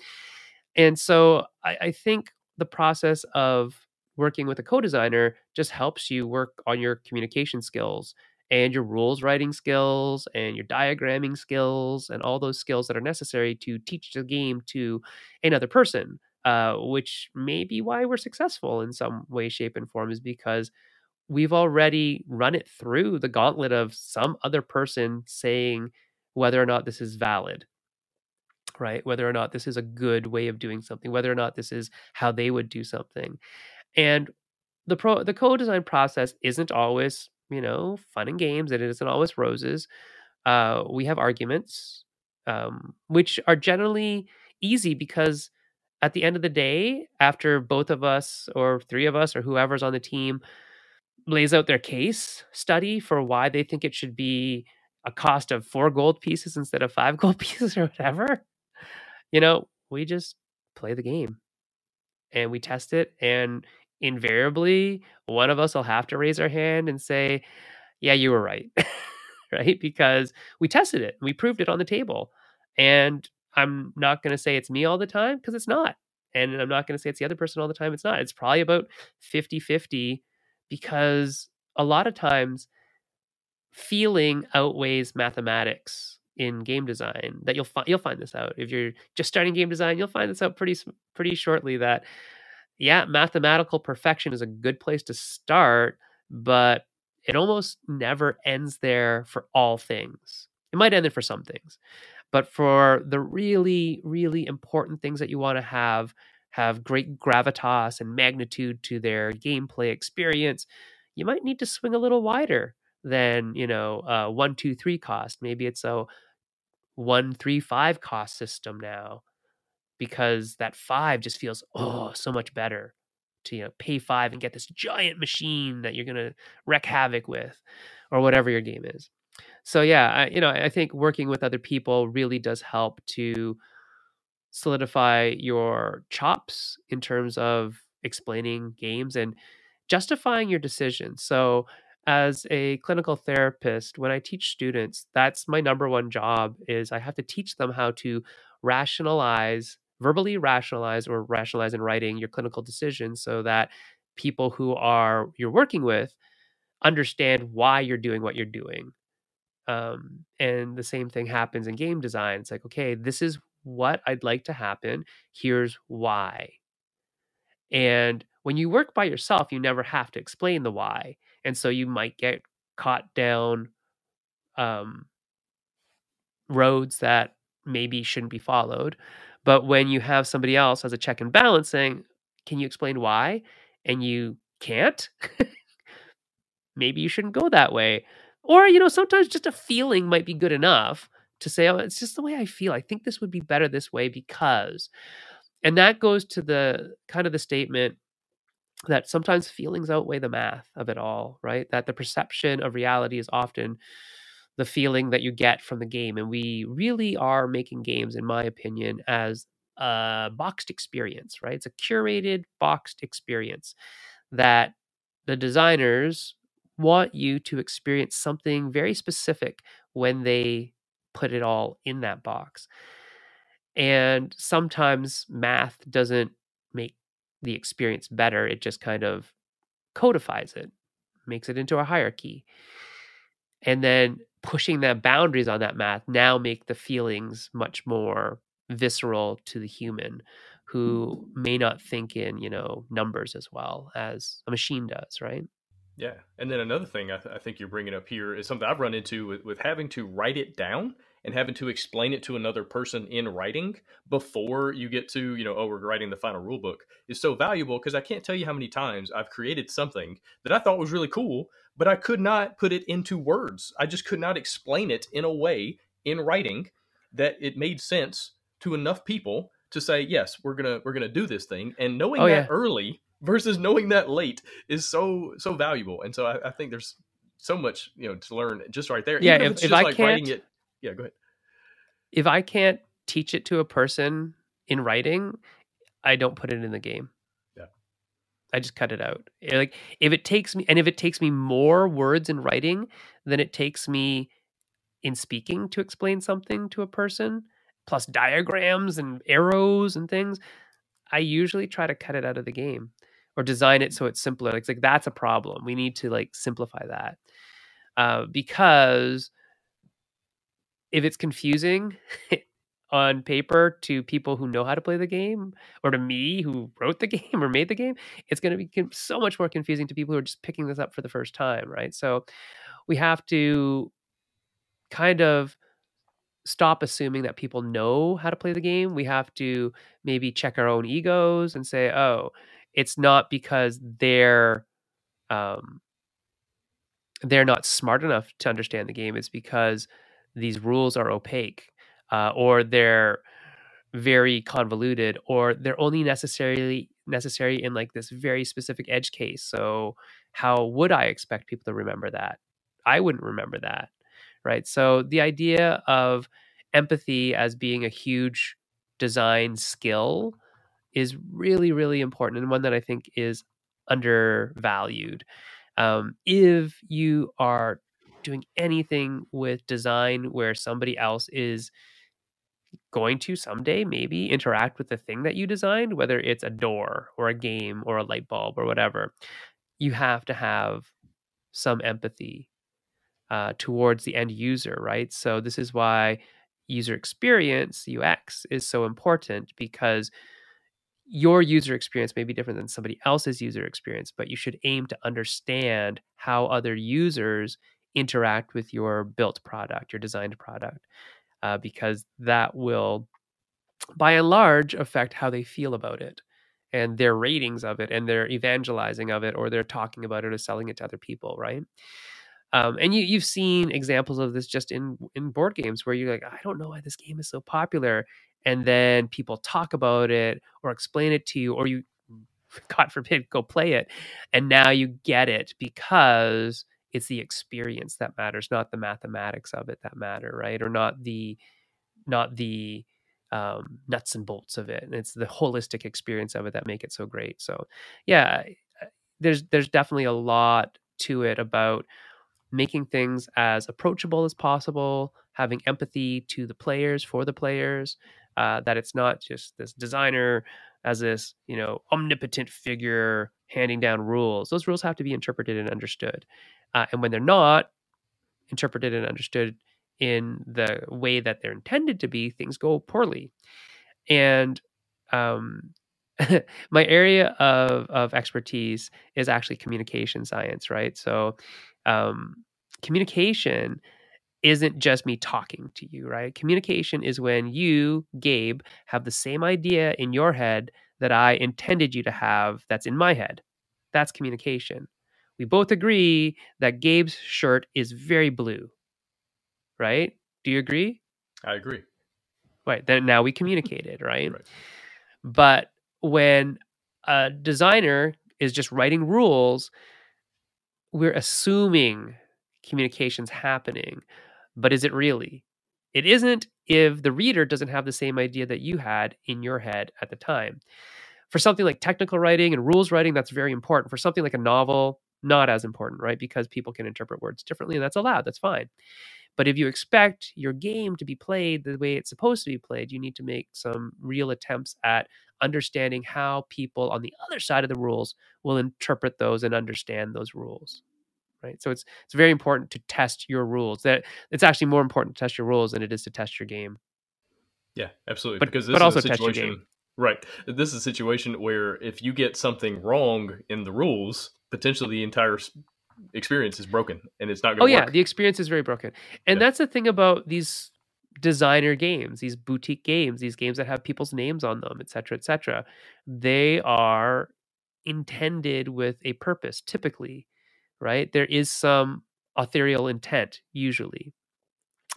[SPEAKER 3] And so I, I think the process of working with a co-designer just helps you work on your communication skills and your rules writing skills and your diagramming skills and all those skills that are necessary to teach the game to another person uh, which may be why we're successful in some way, shape, and form, is because we've already run it through the gauntlet of some other person saying whether or not this is valid right? Whether or not this is a good way of doing something whether or not this is how they would do something and the pro the co-design process isn't always you know fun and games and it isn't always roses uh, we have arguments um, which are generally easy because at the end of the day after both of us or three of us or whoever's on the team lays out their case study for why they think it should be a cost of four gold pieces instead of five gold pieces or whatever you know, we just play the game and we test it. And invariably, one of us will have to raise our hand and say, Yeah, you were right. right? Because we tested it, we proved it on the table. And I'm not going to say it's me all the time because it's not. And I'm not going to say it's the other person all the time. It's not. It's probably about 50 50 because a lot of times feeling outweighs mathematics in game design that you'll find you'll find this out if you're just starting game design you'll find this out pretty pretty shortly that yeah mathematical perfection is a good place to start but it almost never ends there for all things. It might end there for some things but for the really really important things that you want to have have great gravitas and magnitude to their gameplay experience you might need to swing a little wider than you know uh, one two three cost. Maybe it's a one three five cost system now because that five just feels oh so much better to you know pay five and get this giant machine that you're gonna wreck havoc with or whatever your game is. So yeah I, you know i think working with other people really does help to solidify your chops in terms of explaining games and justifying your decisions. So as a clinical therapist when i teach students that's my number one job is i have to teach them how to rationalize verbally rationalize or rationalize in writing your clinical decisions so that people who are you're working with understand why you're doing what you're doing. Um, and the same thing happens in game design. It's like okay this is what i'd like to happen. Here's why. And when you work by yourself you never have to explain the why. And so you might get caught down um, roads that maybe shouldn't be followed. But when you have somebody else as a check and balance saying, "Can you explain why?" and you can't, maybe you shouldn't go that way. Or you know, sometimes just a feeling might be good enough to say, "Oh, it's just the way I feel. I think this would be better this way because." And that goes to the kind of the statement that sometimes feelings outweigh the math of it all, right? That the perception of reality is often the feeling that you get from the game. And we really are making games, in my opinion, as a boxed experience, right? It's a curated, boxed experience that the designers want you to experience something very specific when they put it all in that box. And sometimes math doesn't make the experience better. It just kind of codifies it, makes it into a hierarchy. And then pushing the boundaries on that math now make the feelings much more visceral to the human who mm-hmm. may not think in, you know, numbers as well as a machine does, right?
[SPEAKER 2] Yeah. And then another thing I, th- I think you're bringing up here is something I've run into with, with having to write it down and having to explain it to another person in writing before you get to, you know, oh, we're writing the final rule book is so valuable because I can't tell you how many times I've created something that I thought was really cool, but I could not put it into words. I just could not explain it in a way in writing that it made sense to enough people to say, yes, we're gonna we're gonna do this thing. And knowing oh, that yeah. early versus knowing that late is so so valuable. And so I, I think there's so much you know to learn just right there.
[SPEAKER 3] Yeah, Even if, if, if I like can't,
[SPEAKER 2] it yeah, go ahead.
[SPEAKER 3] If I can't teach it to a person in writing, I don't put it in the game.
[SPEAKER 2] Yeah.
[SPEAKER 3] I just cut it out. Eh, like if it takes me and if it takes me more words in writing than it takes me in speaking to explain something to a person, plus diagrams and arrows and things, I usually try to cut it out of the game or design it so it's simpler. It's like that's a problem. We need to like simplify that. Uh, because if it's confusing, on paper to people who know how to play the game or to me who wrote the game or made the game it's going to be so much more confusing to people who are just picking this up for the first time right? So we have to kind of stop assuming that people know how to play the game. We have to maybe check our own egos and say oh it's not because they're um they're not smart enough to understand the game. It's because these rules are opaque uh, or they're very convoluted or they're only necessarily necessary in like this very specific edge case. So how would i expect people to remember that? I wouldn't remember that right? So the idea of empathy as being a huge design skill is really really important and one that i think is undervalued. Um, if you are doing anything with design where somebody else is going to someday maybe interact with the thing that you designed, whether it's a door or a game or a light bulb or whatever, you have to have some empathy uh, towards the end user, right? So, this is why user experience, UX, is so important because your user experience may be different than somebody else's user experience, but you should aim to understand how other users interact with your built product, your designed product uh, because that will, by and large, affect how they feel about it and their ratings of it and their evangelizing of it or they're talking about it or selling it to other people, right? Um, and you you've seen examples of this just in in board games where you're like, I don't know why this game is so popular, and then people talk about it or explain it to you, or you, God forbid, go play it, and now you get it because it's the experience that matters not the mathematics of it that matter right or not the not the um, nuts and bolts of it and it's the holistic experience of it that make it so great. So yeah there's there's definitely a lot to it about making things as approachable as possible having empathy to the players for the players uh, that it's not just this designer as this you know omnipotent figure handing down rules. Those rules have to be interpreted and understood uh, and when they're not interpreted and understood in the way that they're intended to be, things go poorly. And um, my area of, of expertise is actually communication science, right? So, um, communication isn't just me talking to you, right? Communication is when you, Gabe, have the same idea in your head that I intended you to have that's in my head. That's communication we both agree that Gabe's shirt is very blue. Right? Do you agree?
[SPEAKER 2] I agree.
[SPEAKER 3] Right. Then now we communicated, right?
[SPEAKER 2] Right.
[SPEAKER 3] But when a designer is just writing rules, we're assuming communication's happening. But is it really? It isn't if the reader doesn't have the same idea that you had in your head at the time. For something like technical writing and rules writing, that's very important. For something like a novel, not as important, right? Because people can interpret words differently, and that's allowed. That's fine. But if you expect your game to be played the way it's supposed to be played, you need to make some real attempts at understanding how people on the other side of the rules will interpret those and understand those rules. Right. So it's it's very important to test your rules. That it's actually more important to test your rules than it is to test your game.
[SPEAKER 2] Yeah, absolutely.
[SPEAKER 3] But,
[SPEAKER 2] because this
[SPEAKER 3] but
[SPEAKER 2] is
[SPEAKER 3] also
[SPEAKER 2] a
[SPEAKER 3] test your
[SPEAKER 2] situation,
[SPEAKER 3] game.
[SPEAKER 2] Right? This is a situation where if you get something wrong in the rules, potentially the entire experience is broken and it's not going to
[SPEAKER 3] Oh yeah,
[SPEAKER 2] work.
[SPEAKER 3] the experience is very broken. And
[SPEAKER 2] Yeah.
[SPEAKER 3] that's the thing about these designer games, these boutique games, these games that have people's names on them, et cetera, et cetera. They are intended with a purpose, typically, right? There is some authorial intent, usually.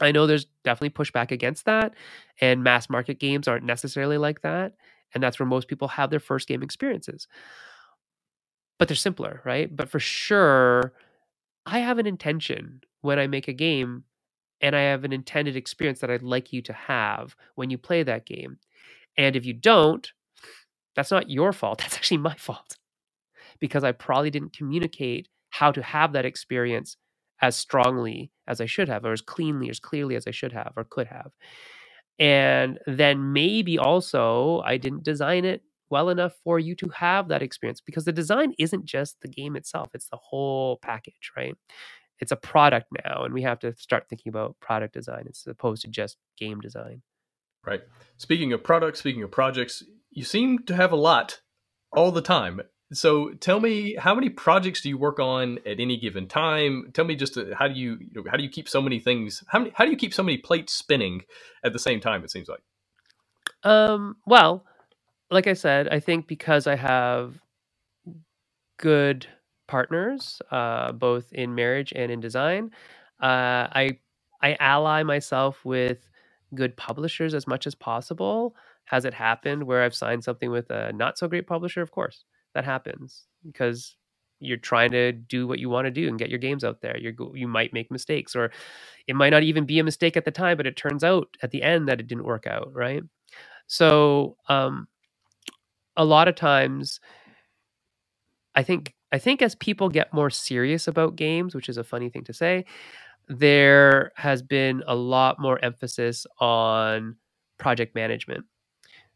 [SPEAKER 3] I know there's definitely pushback against that, and mass market games aren't necessarily like that. And that's where most people have their first game experiences. But they're simpler, right? But for sure, I have an intention when I make a game and I have an intended experience that I'd like you to have when you play that game. And if you don't, that's not your fault. That's actually my fault because I probably didn't communicate how to have that experience as strongly as I should have, or as cleanly, as clearly as I should have, or could have. And then maybe also I didn't design it well enough for you to have that experience because the design isn't just the game itself, it's the whole package, right? It's a product now, and we have to start thinking about product design as opposed to just game design.
[SPEAKER 2] Right. Speaking of products, speaking of projects, you seem to have a lot all the time. So tell me, how many projects do you work on at any given time? Tell me just uh, how do you, you know, how do you keep so many things? How many how do you keep so many plates spinning at the same time? It seems like.
[SPEAKER 3] Um. Well, like I said, I think because I have good partners, uh, both in marriage and in design, uh, I I ally myself with good publishers as much as possible. Has it happened where I've signed something with a not so great publisher? Of course, that happens because you're trying to do what you want to do and get your games out there. You you might make mistakes, or it might not even be a mistake at the time, but it turns out at the end that it didn't work out, right? So, um, a lot of times, I think I think as people get more serious about games, which is a funny thing to say, there has been a lot more emphasis on project management,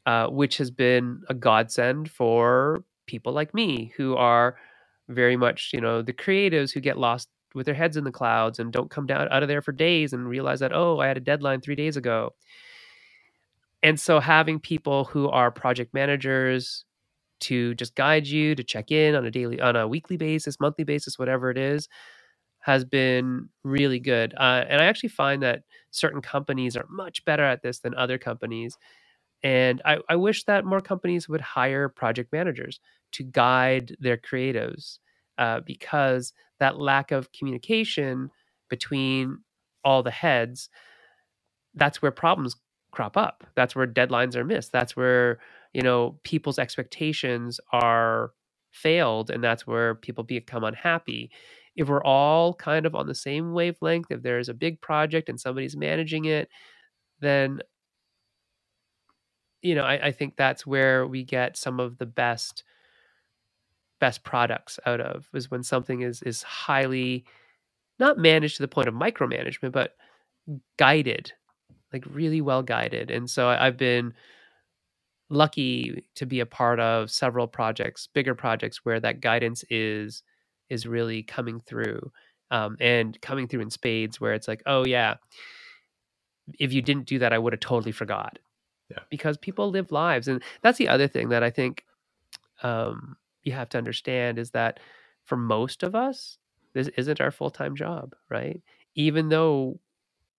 [SPEAKER 3] uh, which has been a godsend for people like me who are very much, you know, the creatives who get lost with their heads in the clouds and don't come down out of there for days and realize that, oh, I had a deadline three days ago. And so having people who are project managers to just guide you, to check in on a daily, on a weekly basis, monthly basis, whatever it is, has been really good. Uh, and I actually find that certain companies are much better at this than other companies. And I, I wish that more companies would hire project managers to guide their creatives uh, because that lack of communication between all the heads, that's where problems crop up. That's where deadlines are missed. That's where, you know, people's expectations are failed and that's where people become unhappy if we're all kind of on the same wavelength, if there's a big project and somebody's managing it, then you know, I, I think that's where we get some of the best best products out of is when something is is highly not managed to the point of micromanagement, but guided, like really well guided. And so I, I've been lucky to be a part of several projects, bigger projects where that guidance is is really coming through um, and coming through in spades where it's like oh yeah if you didn't do that i would have totally forgot
[SPEAKER 2] yeah.
[SPEAKER 3] because people live lives and that's the other thing that i think um, you have to understand is that for most of us this isn't our full-time job right even though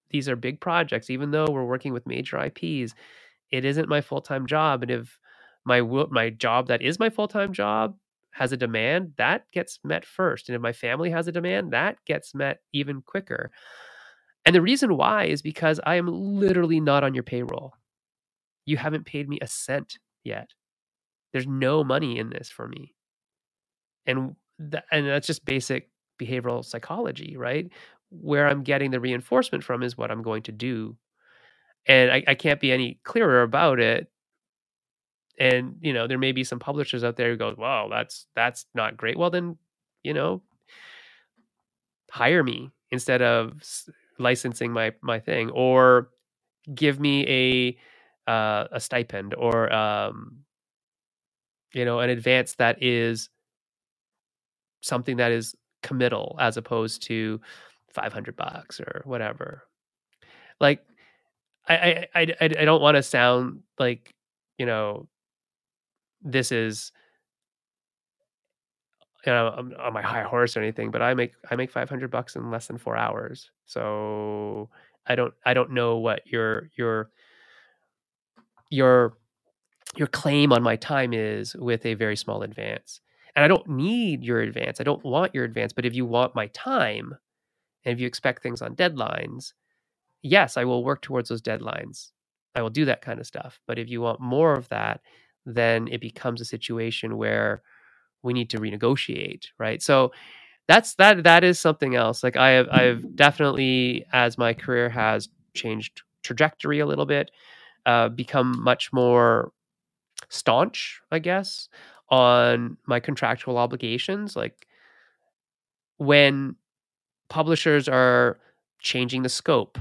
[SPEAKER 3] these are big projects even though we're working with major ips it isn't my full-time job and if my my job that is my full-time job has a demand, that gets met first. And if my family has a demand, that gets met even quicker. And the reason why is because I am literally not on your payroll. You haven't paid me a cent yet. There's no money in this for me. And and that's just basic behavioral psychology, right? Where I'm getting the reinforcement from is what I'm going to do. And I, I can't be any clearer about it and you know there may be some publishers out there who go wow that's that's not great well then you know hire me instead of licensing my my thing or give me a uh, a stipend or um you know an advance that is something that is committal as opposed to 500 bucks or whatever like i i i, I don't want to sound like you know this is you know I'm on my high horse or anything, but I make I make 500 bucks in less than 4 hours. So I don't I don't know what your your your your claim on my time is with a very small advance. And I don't need your advance. I don't want your advance, but if you want my time and if you expect things on deadlines, yes, I will work towards those deadlines. I will do that kind of stuff. But if you want more of that, then it becomes a situation where we need to renegotiate, right? So that's that that is something else. Like I have I've definitely as my career has changed trajectory a little bit, uh, become much more staunch, I guess, on my contractual obligations. Like when publishers are changing the scope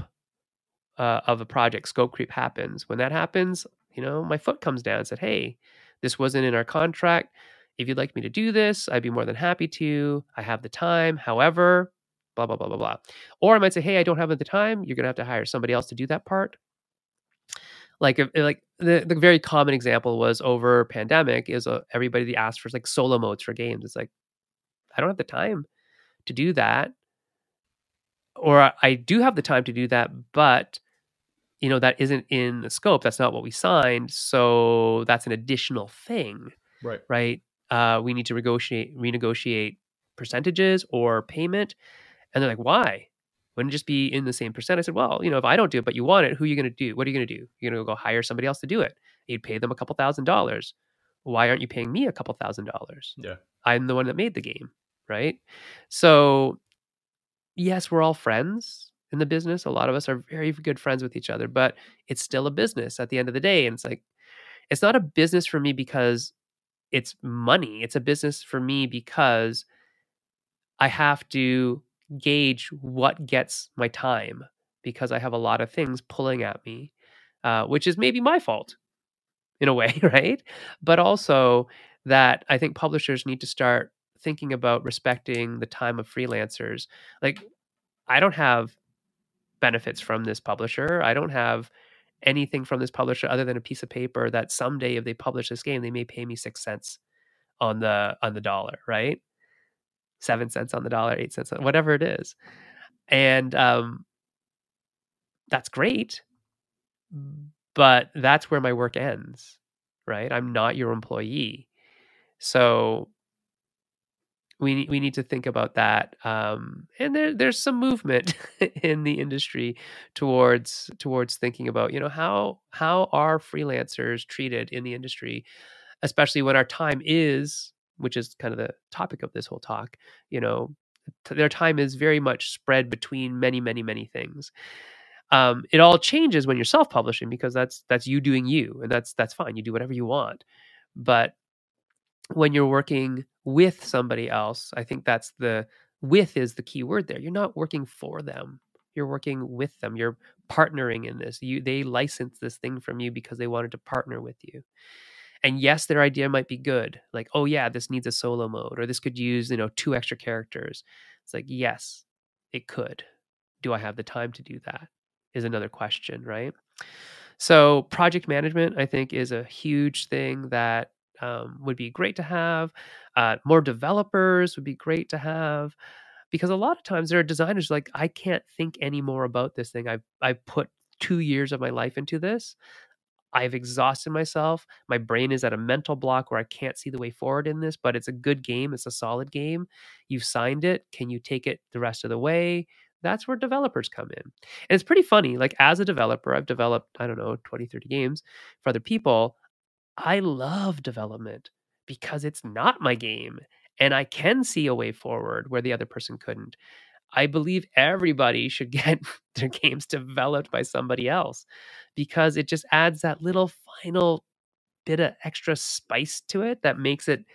[SPEAKER 3] uh, of a project, scope creep happens. When that happens, you know, my foot comes down and said, Hey, this wasn't in our contract. If you'd like me to do this, I'd be more than happy to. I have the time. However, blah, blah, blah, blah, blah. Or I might say, Hey, I don't have the time. You're going to have to hire somebody else to do that part. Like if, like the, the very common example was over pandemic is uh, everybody asked for like solo modes for games. It's like i don't have the time to do that. Or i do have the time to do that but you know that isn't in the scope. That's not what we signed so that's an additional thing
[SPEAKER 2] Right.
[SPEAKER 3] right? Uh, we need to renegotiate renegotiate percentages or payment. And they're like why wouldn't it just be in the same percent. I said well you know if i don't do it but you want it who are you going to do what are you going to do? You're going to go hire somebody else to do it. You'd pay them a couple thousand dollars. Why aren't you paying me a couple thousand dollars?
[SPEAKER 2] Yeah.
[SPEAKER 3] i'm the one that made the game right? So yes we're all friends in the business. A lot of us are very good friends with each other but it's still a business at the end of the day and it's like it's not a business for me because it's money. It's a business for me because i have to gauge what gets my time because i have a lot of things pulling at me uh, which is maybe my fault in a way right? But also that i think publishers need to start thinking about respecting the time of freelancers. Like i don't have benefits from this publisher. I don't have anything from this publisher other than a piece of paper that someday if they publish this game they may pay me six cents on the on the dollar right seven cents on the dollar eight cents on whatever it is. And um that's great but that's where my work ends right? I'm not your employee. So we we need to think about that um, and there there's some movement in the industry towards towards thinking about you know how how are freelancers treated in the industry especially when our time is which is kind of the topic of this whole talk you know t- their time is very much spread between many many many things. Um, it all changes when you're self-publishing because that's that's you doing you and that's that's fine you do whatever you want. But when you're working with somebody else i think that's the with is the key word there. You're not working for them. You're working with them. You're partnering in this. You they license this thing from you because they wanted to partner with you and yes their idea might be good like oh yeah this needs a solo mode or this could use you know two extra characters. It's like yes it could. Do i have the time to do that? is another question right? So project management i think is a huge thing that um, would be great to have uh, more developers would be great to have because a lot of times there are designers like i can't think any more about this thing. I've i've put two years of my life into this I've exhausted myself. My brain is at a mental block where I can't see the way forward in this, but it's a good game. It's a solid game. You've signed it. Can you take it the rest of the way? That's where developers come in. And it's pretty funny. Like, as a developer, I've developed, I don't know, 20, 30 games for other people. I love development because it's not my game and I can see a way forward where the other person couldn't. I believe everybody should get their games developed by somebody else because it just adds that little final bit of extra spice to it that makes it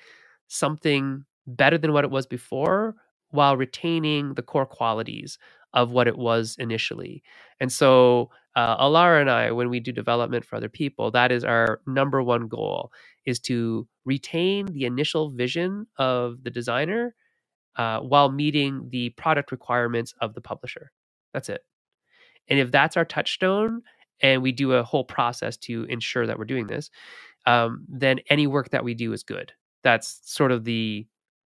[SPEAKER 3] something better than what it was before while retaining the core qualities of what it was initially. And so, uh, Alara and I, when we do development for other people, that is our number one goal is to retain the initial vision of the designer uh, while meeting the product requirements of the publisher. That's it. And if that's our touchstone, and we do a whole process to ensure that we're doing this, um, then any work that we do is good. That's sort of the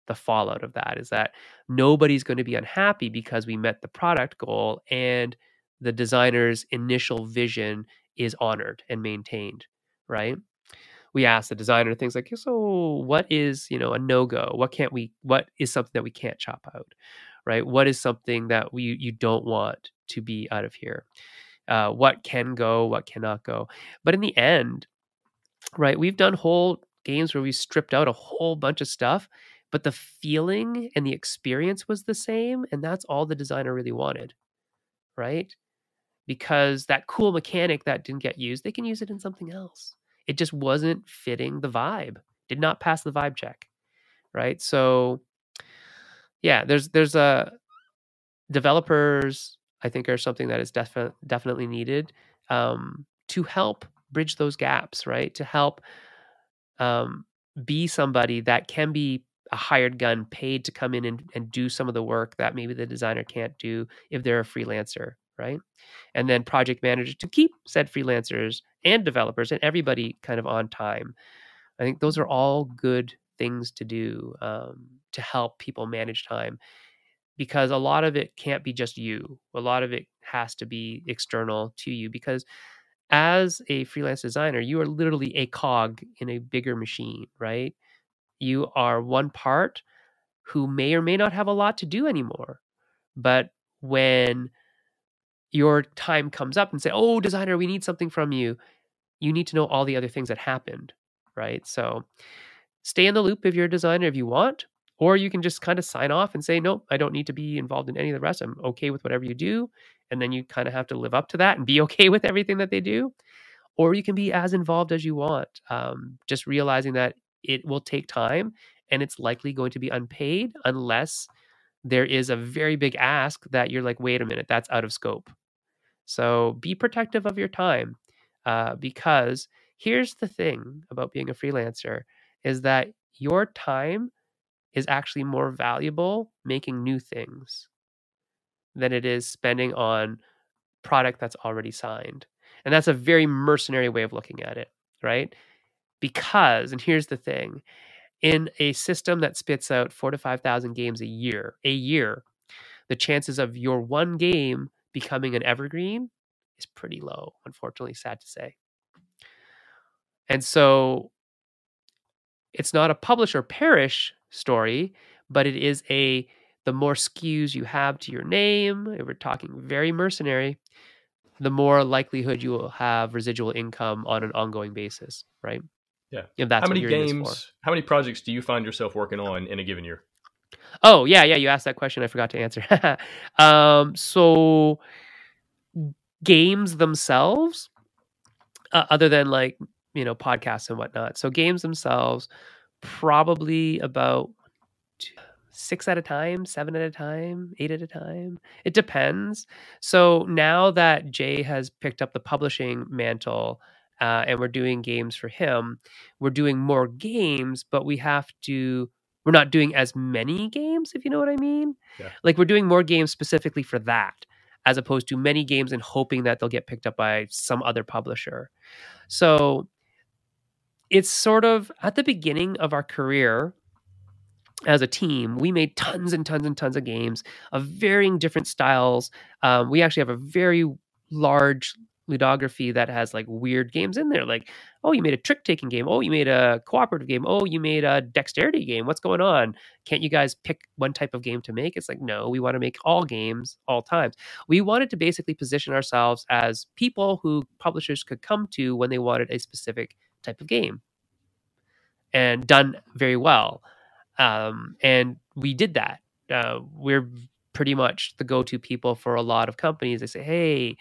[SPEAKER 3] the fallout of that is that nobody's going to be unhappy because we met the product goal and the designer's initial vision is honored and maintained, right? We ask the designer things like so what is you know a no-go? What can't we what is something that we can't chop out right? What is something that we you don't want to be out of here? Uh, what can go what cannot go? But in the end right we've done whole games where we stripped out a whole bunch of stuff but the feeling and the experience was the same and that's all the designer really wanted right? Because that cool mechanic that didn't get used they can use it in something else it just wasn't fitting the vibe did not pass the vibe check right? So yeah there's there's a developers i think are something that is defi- definitely needed um, to help bridge those gaps right? To help um, be somebody that can be a hired gun paid to come in and, and do some of the work that maybe the designer can't do if they're a freelancer right? And then project managers to keep said freelancers and developers and everybody kind of on time. I think those are all good things to do um, to help people manage time because a lot of it can't be just you. A lot of it has to be external to you because as a freelance designer, you are literally a cog in a bigger machine, right? You are one part who may or may not have a lot to do anymore. But when your time comes up and say, "Oh, designer, we need something from you," you need to know all the other things that happened, right? So stay in the loop if you're a designer if you want, or you can just kind of sign off and say, "Nope, I don't need to be involved in any of the rest. I'm okay with whatever you do." And then you kind of have to live up to that and be okay with everything that they do. Or you can be as involved as you want, um, just realizing that it will take time and it's likely going to be unpaid unless there is a very big ask that you're like, wait a minute, that's out of scope. So be protective of your time uh, because here's the thing about being a freelancer is that your time is actually more valuable making new things than it is spending on product that's already signed. And that's a very mercenary way of looking at it, right? Because, and here's the thing in a system that spits out four to 5,000 games a year, a year, the chances of your one game becoming an evergreen is pretty low, unfortunately, sad to say. And so it's not a publish or perish story, but it is a the more SKUs you have to your name, we're talking very mercenary, the more likelihood you will have residual income on an ongoing basis, right?
[SPEAKER 2] Yeah.
[SPEAKER 3] If that's
[SPEAKER 2] how many
[SPEAKER 3] what you're in this for.
[SPEAKER 2] games, how many projects do you find yourself working on in a given year?
[SPEAKER 3] Oh yeah, yeah. You asked that question. I forgot to answer. um, so games themselves, uh, other than like you know podcasts and whatnot. So games themselves, probably about two, six at a time, seven at a time, eight at a time. It depends. So now that Jay has picked up the publishing mantle. Uh, and we're doing games for him. We're doing more games, but we have to we're not doing as many games if you know what i mean
[SPEAKER 2] Yeah.
[SPEAKER 3] like we're doing more games specifically for that as opposed to many games and hoping that they'll get picked up by some other publisher so it's sort of at the beginning of our career as a team we made tons and tons and tons of games of varying different styles um, we actually have a very large ludography that has like weird games in there like oh you made a trick taking game. Oh you made a cooperative game. Oh you made a dexterity game. What's going on? Can't you guys pick one type of game to make? It's like no we want to make all games all times. We wanted to basically position ourselves as people who publishers could come to when they wanted a specific type of game and done very well um, and we did that. Uh, we're pretty much the go-to people for a lot of companies. They say hey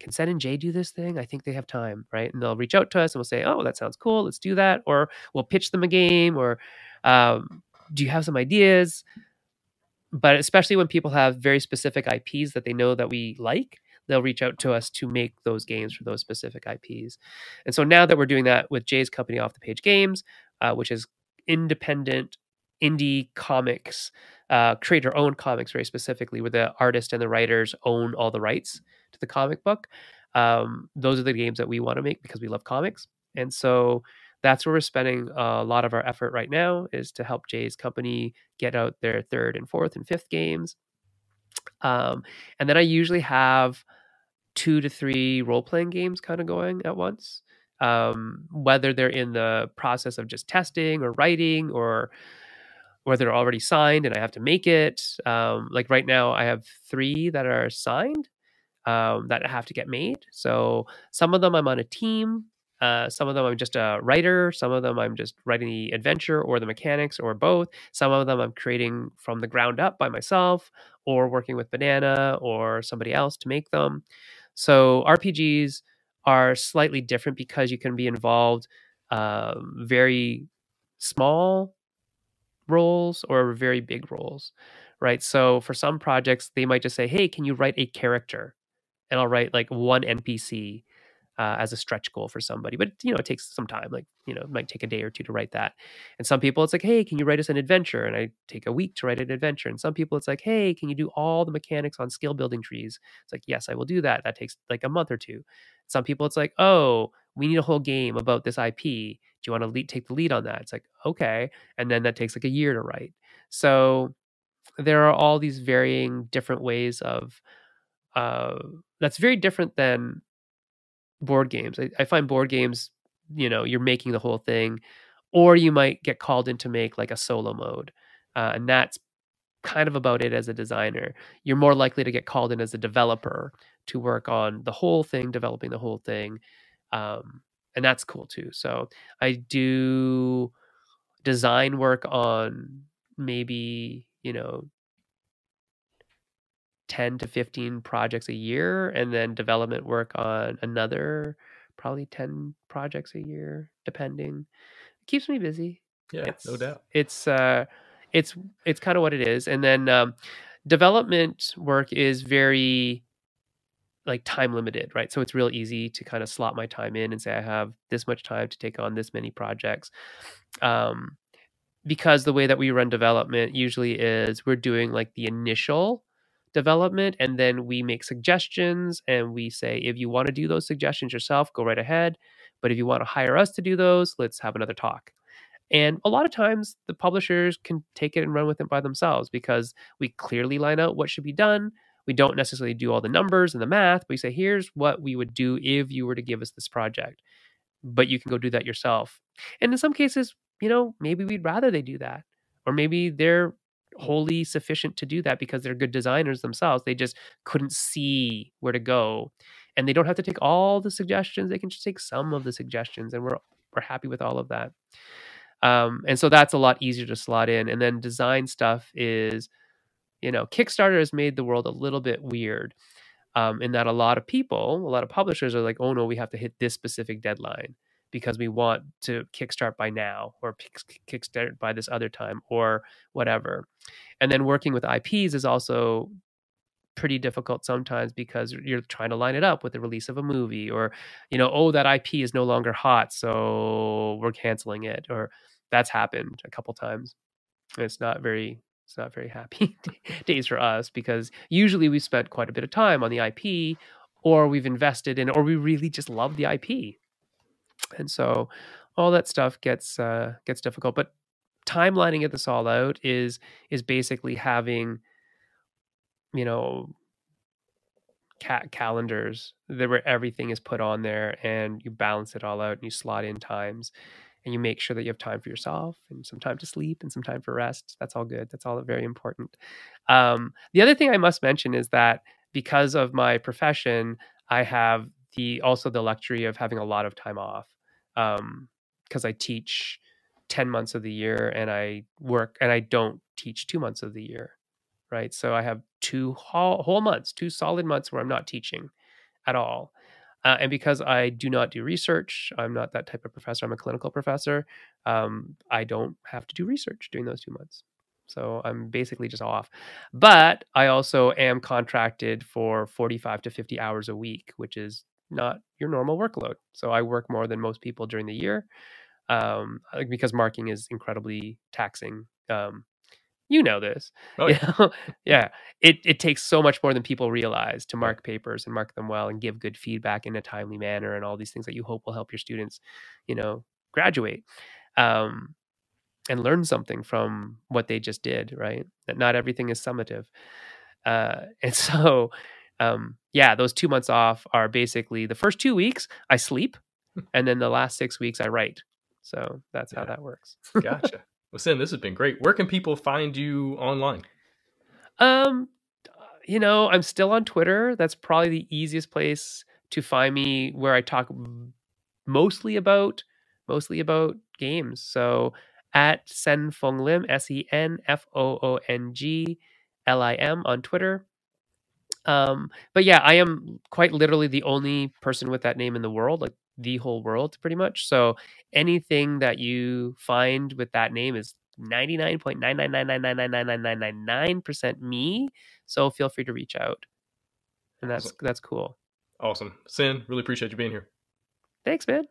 [SPEAKER 3] can Sen and Jay do this thing? I think they have time, right? And they'll reach out to us and we'll say, oh, that sounds cool. Let's do that. Or we'll pitch them a game or um, do you have some ideas? But especially when people have very specific IPs that they know that we like, they'll reach out to us to make those games for those specific IPs. And so now that we're doing that with Jay's company, Off the Page Games, uh, which is independent indie comics, uh, create comics very specifically, where the artist and the writers own all the rights to the comic book. Um, those are the games that we want to make because we love comics, and so that's where we're spending a lot of our effort right now is to help Jay's company get out their third and fourth and fifth games. Um, and then I usually have two to three role playing games kind of going at once. Um, whether they're in the process of just testing or writing or whether they're already signed and I have to make it. Um, like right now, I have three that are signed um, that have to get made. So some of them I'm on a team. Uh, some of them I'm just a writer. Some of them I'm just writing the adventure or the mechanics or both. Some of them I'm creating from the ground up by myself or working with Banana or somebody else to make them. So RPGs are slightly different because you can be involved um, very small roles or very big roles, right? So for some projects, they might just say, "Hey, can you write a character?" And I'll write like one NPC. uh, as a stretch goal for somebody. But you know, it takes some time. Like you know, it might take a day or two to write that. And some people, it's like, hey, can you write us an adventure? And I take a week to write an adventure. And some people, it's like, hey, can you do all the mechanics on skill building trees? It's like, yes, I will do that. That takes like a month or two. Some people, it's like, oh, we need a whole game about this IP. Do you want to lead, take the lead on that? It's like, okay. And then that takes like a year to write. So there are all these varying different ways of uh, that's very different than board games. I, I find board games, you know, you're making the whole thing, or you might get called in to make like a solo mode, uh, and that's kind of about it as a designer. You're more likely to get called in as a developer to work on the whole thing, developing the whole thing, um, and that's cool too. So I do design work on maybe you know 10 to 15 projects a year and then development work on another probably 10 projects a year depending. It keeps me busy.
[SPEAKER 2] Yeah,
[SPEAKER 3] it's,
[SPEAKER 2] no doubt.
[SPEAKER 3] it's uh it's it's kind of what it is and then um development work is very like time limited right? So it's real easy to kind of slot my time in and say i have this much time to take on this many projects. Um because the way that we run development usually is we're doing like the initial development and then we make suggestions and we say if you want to do those suggestions yourself go right ahead but if you want to hire us to do those let's have another talk. And a lot of times the publishers can take it and run with it by themselves because we clearly line out what should be done. We don't necessarily do all the numbers and the math but we say here's what we would do if you were to give us this project. But you can go do that yourself. And in some cases you know maybe we'd rather they do that or maybe they're wholly sufficient to do that because they're good designers themselves. They just couldn't see where to go. And they don't have to take all the suggestions. They can just take some of the suggestions and we're we're happy with all of that. Um, and so that's a lot easier to slot in. And then design stuff is, you know, Kickstarter has made the world a little bit weird. Um, in that a lot of people, a lot of publishers are like, oh no, we have to hit this specific deadline because we want to kickstart by now or kickstart by this other time or whatever. And then working with IPs is also pretty difficult sometimes because you're trying to line it up with the release of a movie or you know oh that IP is no longer hot so we're canceling it or that's happened a couple times. It's not very it's not very happy days for us because usually we've spent quite a bit of time on the IP or we've invested in or we really just love the IP and so all that stuff gets uh, gets difficult. But timelining it this all out is is basically having you know ca- calendars that where everything is put on there and you balance it all out and you slot in times and you make sure that you have time for yourself and some time to sleep and some time for rest that's all good that's all very important um, the other thing i must mention is that because of my profession i have the also the luxury of having a lot of time off um because I teach 10 months of the year and I work and I don't teach 2 months of the year right so I have two whole, whole months two solid months where I'm not teaching at all uh, and because I do not do research, I'm not that type of professor. I'm a clinical professor. Um, I don't have to do research during those two months. So I'm basically just off. But I also am contracted for 45 to 50 hours a week, which is not your normal workload. So I work more than most people during the year um, because marking is incredibly taxing. Um, you know this.
[SPEAKER 2] Oh,
[SPEAKER 3] yeah. yeah. It, it takes so much more than people realize to mark papers and mark them well and give good feedback in a timely manner and all these things that you hope will help your students, you know, graduate um, and learn something from what they just did, right? That not everything is summative. Uh, and so um, yeah, those two months off are basically the first two weeks I sleep, and then the last six weeks I write. So that's yeah. how that works.
[SPEAKER 2] gotcha. Well, Sen, this has been great. Where can people find you online?
[SPEAKER 3] Um, you know, I'm still on Twitter. That's probably the easiest place to find me, where I talk mostly about mostly about games. So at Sen Foong Lim, S E N F O O N G L I M on Twitter. Um, but yeah, I am quite literally the only person with that name in the world, like the whole world, pretty much. So anything that you find with that name is 99.999999999% me. So feel free to reach out. And that's
[SPEAKER 2] awesome.
[SPEAKER 3] that's cool.
[SPEAKER 2] Awesome. Sen, really appreciate you being here.
[SPEAKER 3] Thanks, man.